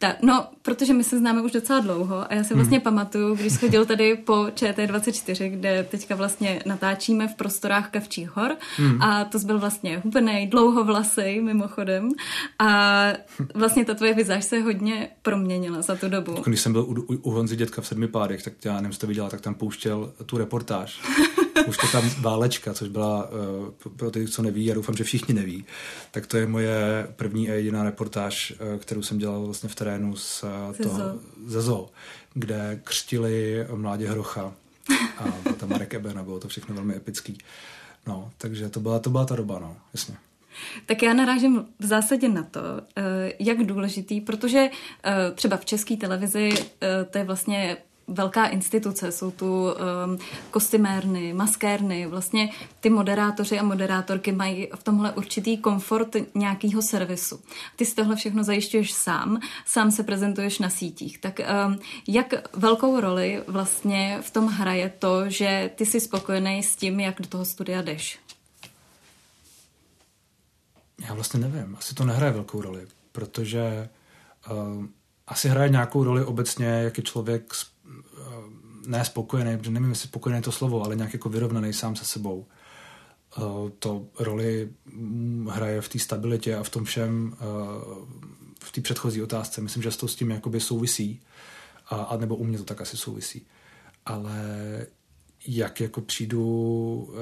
Ta, no, protože my se známe už docela dlouho a já si vlastně hmm. pamatuju, když chodil tady po ČT24, kde teďka vlastně natáčíme v prostorách Kavčích hor hmm. a to byl vlastně hubený, dlouhovlasej mimochodem a vlastně ta tvoje vizáž se hodně proměnila za tu dobu. Když jsem byl u, u, u Honzy dětka v sedmi pádech, tak já nevím, to viděla, tak tam pouštěl tu reportáž. už to tam Válečka, což byla, uh, pro ty, co neví, já doufám, že všichni neví, tak to je moje první a jediná reportáž, uh, kterou jsem dělal vlastně v terénu z, uh, toho, ze zoo, kde křtili mládě Hrocha a byl tam Marek Ebena, bylo to všechno velmi epický. No, takže to byla, to byla ta doba, no, jasně. Tak já narážím v zásadě na to, jak důležitý, protože třeba v české televizi to je vlastně velká instituce, jsou tu um, kostymérny, maskérny, vlastně ty moderátoři a moderátorky mají v tomhle určitý komfort nějakého servisu. Ty si tohle všechno zajišťuješ sám, sám se prezentuješ na sítích. Tak um, jak velkou roli vlastně v tom hraje to, že ty jsi spokojený s tím, jak do toho studia jdeš? Já vlastně nevím, asi to nehraje velkou roli, protože uh, asi hraje nějakou roli obecně, jak je člověk ne spokojený, protože nevím, jestli spokojený je to slovo, ale nějak jako vyrovnaný sám se sebou. Uh, to roli hraje v té stabilitě a v tom všem, uh, v té předchozí otázce. Myslím, že to s tím jakoby souvisí, a, a nebo u mě to tak asi souvisí. Ale jak jako přijdu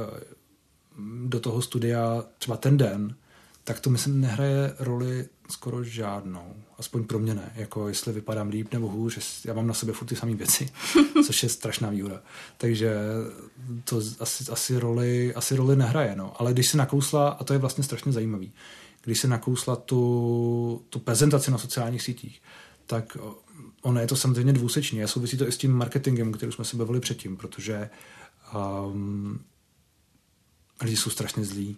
do toho studia třeba ten den, tak to myslím nehraje roli skoro žádnou. Aspoň pro mě ne. Jako jestli vypadám líp nebo hůř, já mám na sobě furt ty samé věci, což je strašná výhoda. Takže to asi, asi, roli, asi roli nehraje. No. Ale když se nakousla, a to je vlastně strašně zajímavý, když se nakousla tu, tu prezentaci na sociálních sítích, tak ono je to samozřejmě dvousečný. A souvisí to i s tím marketingem, který jsme se bavili předtím, protože um, lidi jsou strašně zlí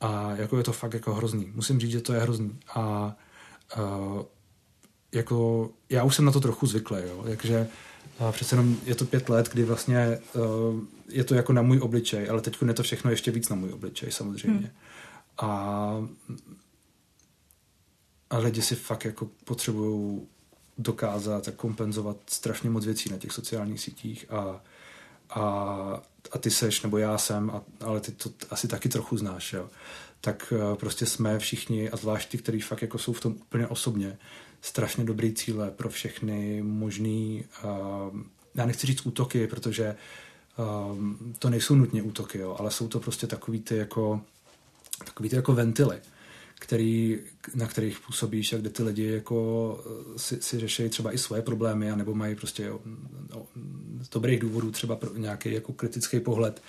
a jako je to fakt jako hrozný. Musím říct, že to je hrozný. A, a jako já už jsem na to trochu zvyklý, jo. Takže a přece jenom je to pět let, kdy vlastně uh, je to jako na můj obličej, ale teď je to všechno ještě víc na můj obličej samozřejmě. Hmm. A, a lidi si fakt jako potřebují dokázat a kompenzovat strašně moc věcí na těch sociálních sítích a, a a ty seš, nebo já jsem, a, ale ty to asi taky trochu znáš, jo, tak uh, prostě jsme všichni, a zvlášť ty, kteří fakt jako jsou v tom úplně osobně, strašně dobrý cíle pro všechny možný, uh, já nechci říct útoky, protože uh, to nejsou nutně útoky, jo, ale jsou to prostě takový ty jako, takový ty jako ventily který, na kterých působíš a kde ty lidi jako eh, si, si řeší třeba i svoje problémy, nebo mají prostě no, z dobrých důvodů třeba nějaký jako kritický pohled.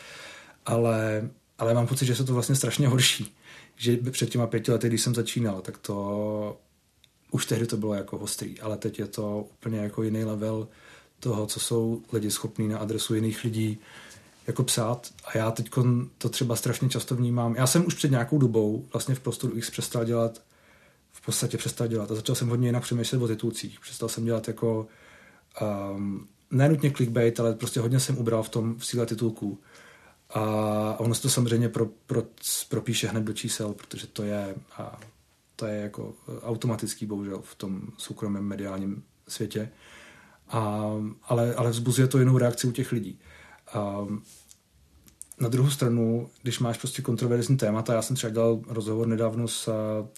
Ale, ale mám pocit, že se to vlastně strašně horší. Že před těma pěti lety, když jsem začínal, tak to už tehdy to bylo jako ostrý, ale teď je to úplně jako jiný level toho, co jsou lidi schopní na adresu jiných lidí jako psát a já teď to třeba strašně často vnímám. Já jsem už před nějakou dobou vlastně v prostoru X přestal dělat v podstatě přestal dělat a začal jsem hodně jinak přemýšlet o titulcích. Přestal jsem dělat jako um, nenutně clickbait, ale prostě hodně jsem ubral v tom v síle titulků. A ono se to samozřejmě pro, pro, propíše hned do čísel, protože to je, a to je jako automatický bohužel v tom soukromém mediálním světě. A, ale, ale vzbuzuje to jinou reakci u těch lidí. A, na druhou stranu, když máš prostě kontroverzní témata, já jsem třeba dělal rozhovor nedávno s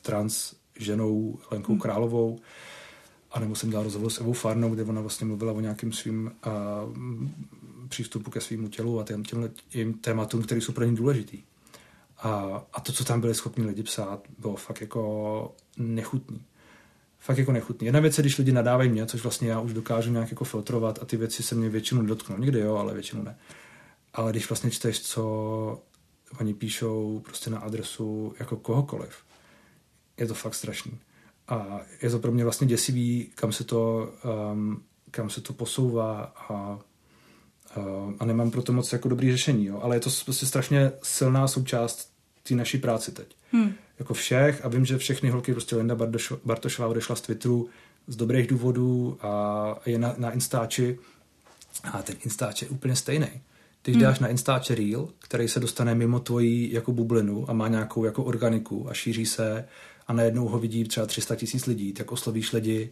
trans ženou Lenkou hmm. Královou, a nebo jsem dělal rozhovor s Evou Farnou, kde ona vlastně mluvila o nějakým svým uh, přístupu ke svýmu tělu a těm, těm tématům, které jsou pro ně důležitý. A, a to, co tam byli schopni lidi psát, bylo fakt jako nechutný. Fakt jako nechutný. Jedna věc je, když lidi nadávají mě, což vlastně já už dokážu nějak jako filtrovat a ty věci se mě většinou dotknou. Někdy jo, ale většinou ne. Ale když vlastně čteš, co oni píšou prostě na adresu jako kohokoliv, je to fakt strašný. A je to pro mě vlastně děsivý, kam se to, um, kam se to posouvá a, a nemám pro to moc jako dobrý řešení. Jo. Ale je to prostě strašně silná součást té naší práci teď. Hmm. Jako všech a vím, že všechny holky, prostě Linda Bartošová odešla z Twitteru z dobrých důvodů a je na, na Instači a ten Instač je úplně stejný. Když hmm. dáš na Instače Reel, který se dostane mimo tvoji jako bublinu a má nějakou jako organiku a šíří se a najednou ho vidí třeba 300 tisíc lidí, tak oslovíš lidi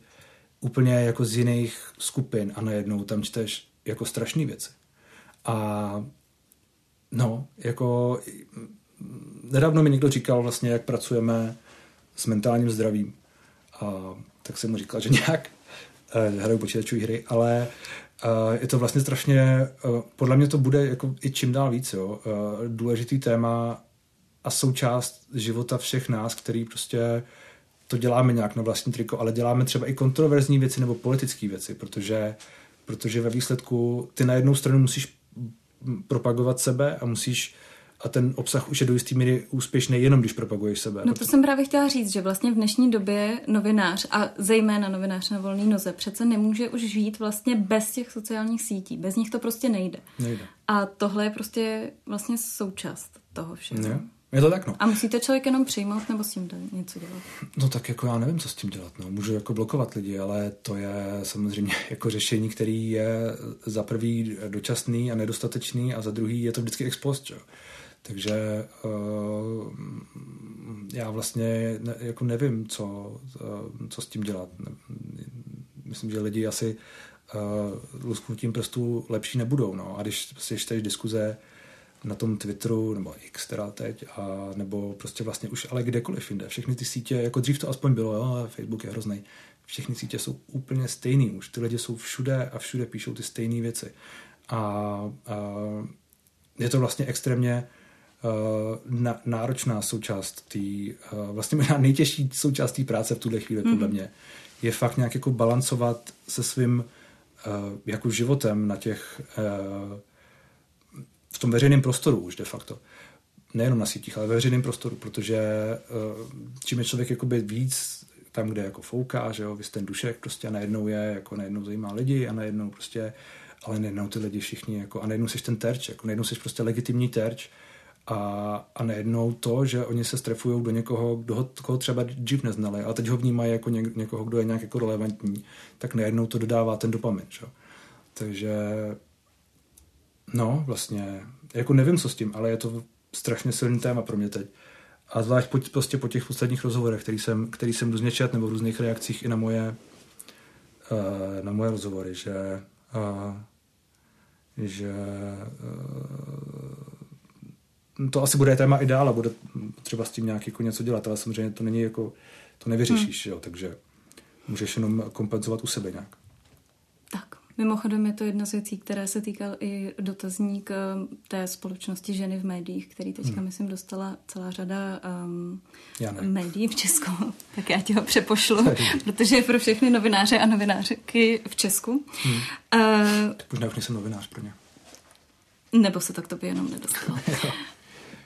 úplně jako z jiných skupin a najednou tam čteš jako strašné věci. A no, jako nedávno mi někdo říkal vlastně, jak pracujeme s mentálním zdravím. A tak jsem mu říkal, že nějak eh, hraju počítačové hry, ale uh, je to vlastně strašně, uh, podle mě to bude jako i čím dál víc, jo, uh, důležitý téma a součást života všech nás, který prostě to děláme nějak na vlastní triko, ale děláme třeba i kontroverzní věci nebo politické věci, protože, protože ve výsledku ty na jednu stranu musíš propagovat sebe a musíš a ten obsah už je do jistý míry úspěšný jenom, když propaguješ sebe. No to jsem právě chtěla říct, že vlastně v dnešní době novinář a zejména novinář na volný noze přece nemůže už žít vlastně bez těch sociálních sítí. Bez nich to prostě nejde. Nejde. A tohle je prostě vlastně součást toho všeho. Ne? Je to tak, no. A musíte člověk jenom přijmout nebo s tím něco dělat? No tak jako já nevím, co s tím dělat. No. Můžu jako blokovat lidi, ale to je samozřejmě jako řešení, který je za prvý dočasný a nedostatečný a za druhý je to vždycky ex post, jo. Takže uh, já vlastně ne, jako nevím, co, uh, co s tím dělat. Myslím, že lidi asi uh, lusknutím prstů lepší nebudou. No. A když si čteš diskuze na tom Twitteru, nebo X teda teď, a nebo prostě vlastně už ale kdekoliv jinde. Všechny ty sítě, jako dřív to aspoň bylo, jo, Facebook je hrozný. Všechny sítě jsou úplně stejný už. Ty lidi jsou všude a všude píšou ty stejné věci. A, a je to vlastně extrémně uh, na, náročná součást té, uh, vlastně možná nejtěžší součást té práce v tuhle chvíli, mm-hmm. podle mě, je fakt nějak jako balancovat se svým uh, jako životem na těch uh, tom veřejném prostoru už de facto. Nejenom na sítích, ale ve veřejném prostoru, protože uh, čím je člověk jakoby víc tam, kde jako fouká, že jo, vy ten dušek prostě a najednou je, jako najednou zajímá lidi a najednou prostě, ale najednou ty lidi všichni jako, a najednou jsi ten terč, jako najednou jsi prostě legitimní terč a, a najednou to, že oni se strefují do někoho, kdo ho, koho třeba dřív neznali a teď ho vnímají jako ně, někoho, kdo je nějak jako relevantní, tak najednou to dodává ten dopamin, že? Takže No, vlastně, jako nevím, co s tím, ale je to strašně silný téma pro mě teď. A zvlášť po, prostě po těch posledních rozhovorech, který jsem, který jsem různě čet, nebo v různých reakcích i na moje, uh, na moje rozhovory, že, uh, že uh, to asi bude téma i dál a bude třeba s tím nějak jako něco dělat, ale samozřejmě to není jako, to nevyřešíš, hmm. jo, takže můžeš jenom kompenzovat u sebe nějak. Mimochodem je to jedna z věcí, které se týkal i dotazník eh, té společnosti ženy v médiích, který teďka, hmm. myslím, dostala celá řada um, médií v Česku. tak já ti ho přepošlu, protože je pro všechny novináře a novinářky v Česku. Hmm. Uh, tak možná už nejsem novinář pro ně. Nebo se tak to by jenom nedostalo.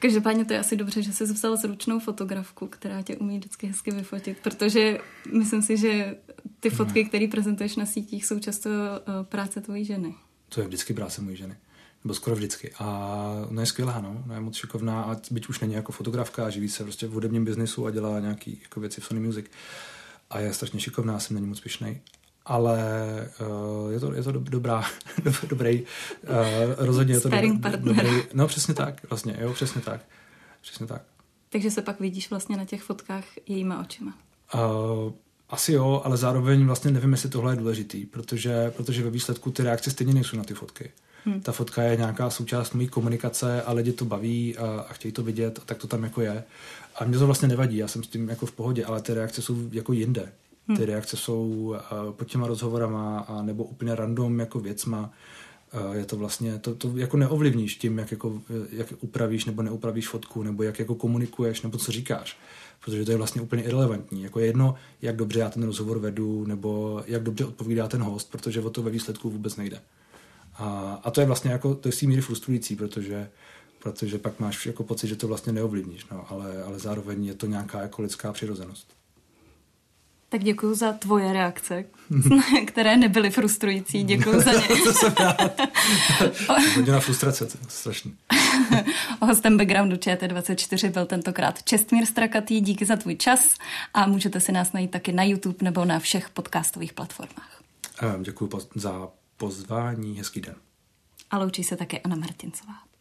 Každopádně to je asi dobře, že jsi vzal zručnou fotografku, která tě umí vždycky hezky vyfotit, protože myslím si, že ty fotky, které prezentuješ na sítích, jsou často uh, práce tvojí ženy. To je vždycky práce mojí ženy. Nebo skoro vždycky. A no je skvělá, no. no je moc šikovná a byť už není jako fotografka a živí se prostě v hudebním biznesu a dělá nějaký jako věci v Sony Music. A je strašně šikovná, jsem není moc pišnej. Ale uh, je, to, je to dobrá, dobrý, uh, rozhodně je to dobrý, dobrý, no přesně tak, vlastně, jo, přesně tak, přesně tak. Takže se pak vidíš vlastně na těch fotkách jejíma očima. Uh, asi jo, ale zároveň vlastně nevím, jestli tohle je důležitý, protože, protože ve výsledku ty reakce stejně nejsou na ty fotky. Hmm. Ta fotka je nějaká součást mojí komunikace a lidi to baví a, a chtějí to vidět a tak to tam jako je. A mě to vlastně nevadí, já jsem s tím jako v pohodě, ale ty reakce jsou jako jinde. Ty hmm. reakce jsou uh, pod těma rozhovorama a nebo úplně random jako věcma. Uh, je to vlastně, to, to jako neovlivníš tím, jak, jako, jak upravíš nebo neupravíš fotku, nebo jak jako komunikuješ, nebo co říkáš. Protože to je vlastně úplně irrelevantní. Jako jedno, jak dobře já ten rozhovor vedu, nebo jak dobře odpovídá ten host, protože o to ve výsledku vůbec nejde. A, a to je vlastně jako, to je míry frustrující, protože protože pak máš jako pocit, že to vlastně neovlivníš, no, ale, ale zároveň je to nějaká jako lidská přirozenost. Tak děkuji za tvoje reakce, které nebyly frustrující. Děkuji za ně. to jsem rád. Hodina frustrace, to je strašný. Hostem backgroundu ČT24 byl tentokrát Čestmír Strakatý. Díky za tvůj čas a můžete si nás najít taky na YouTube nebo na všech podcastových platformách. Děkuji za pozvání. Hezký den. A loučí se také Anna Martincová.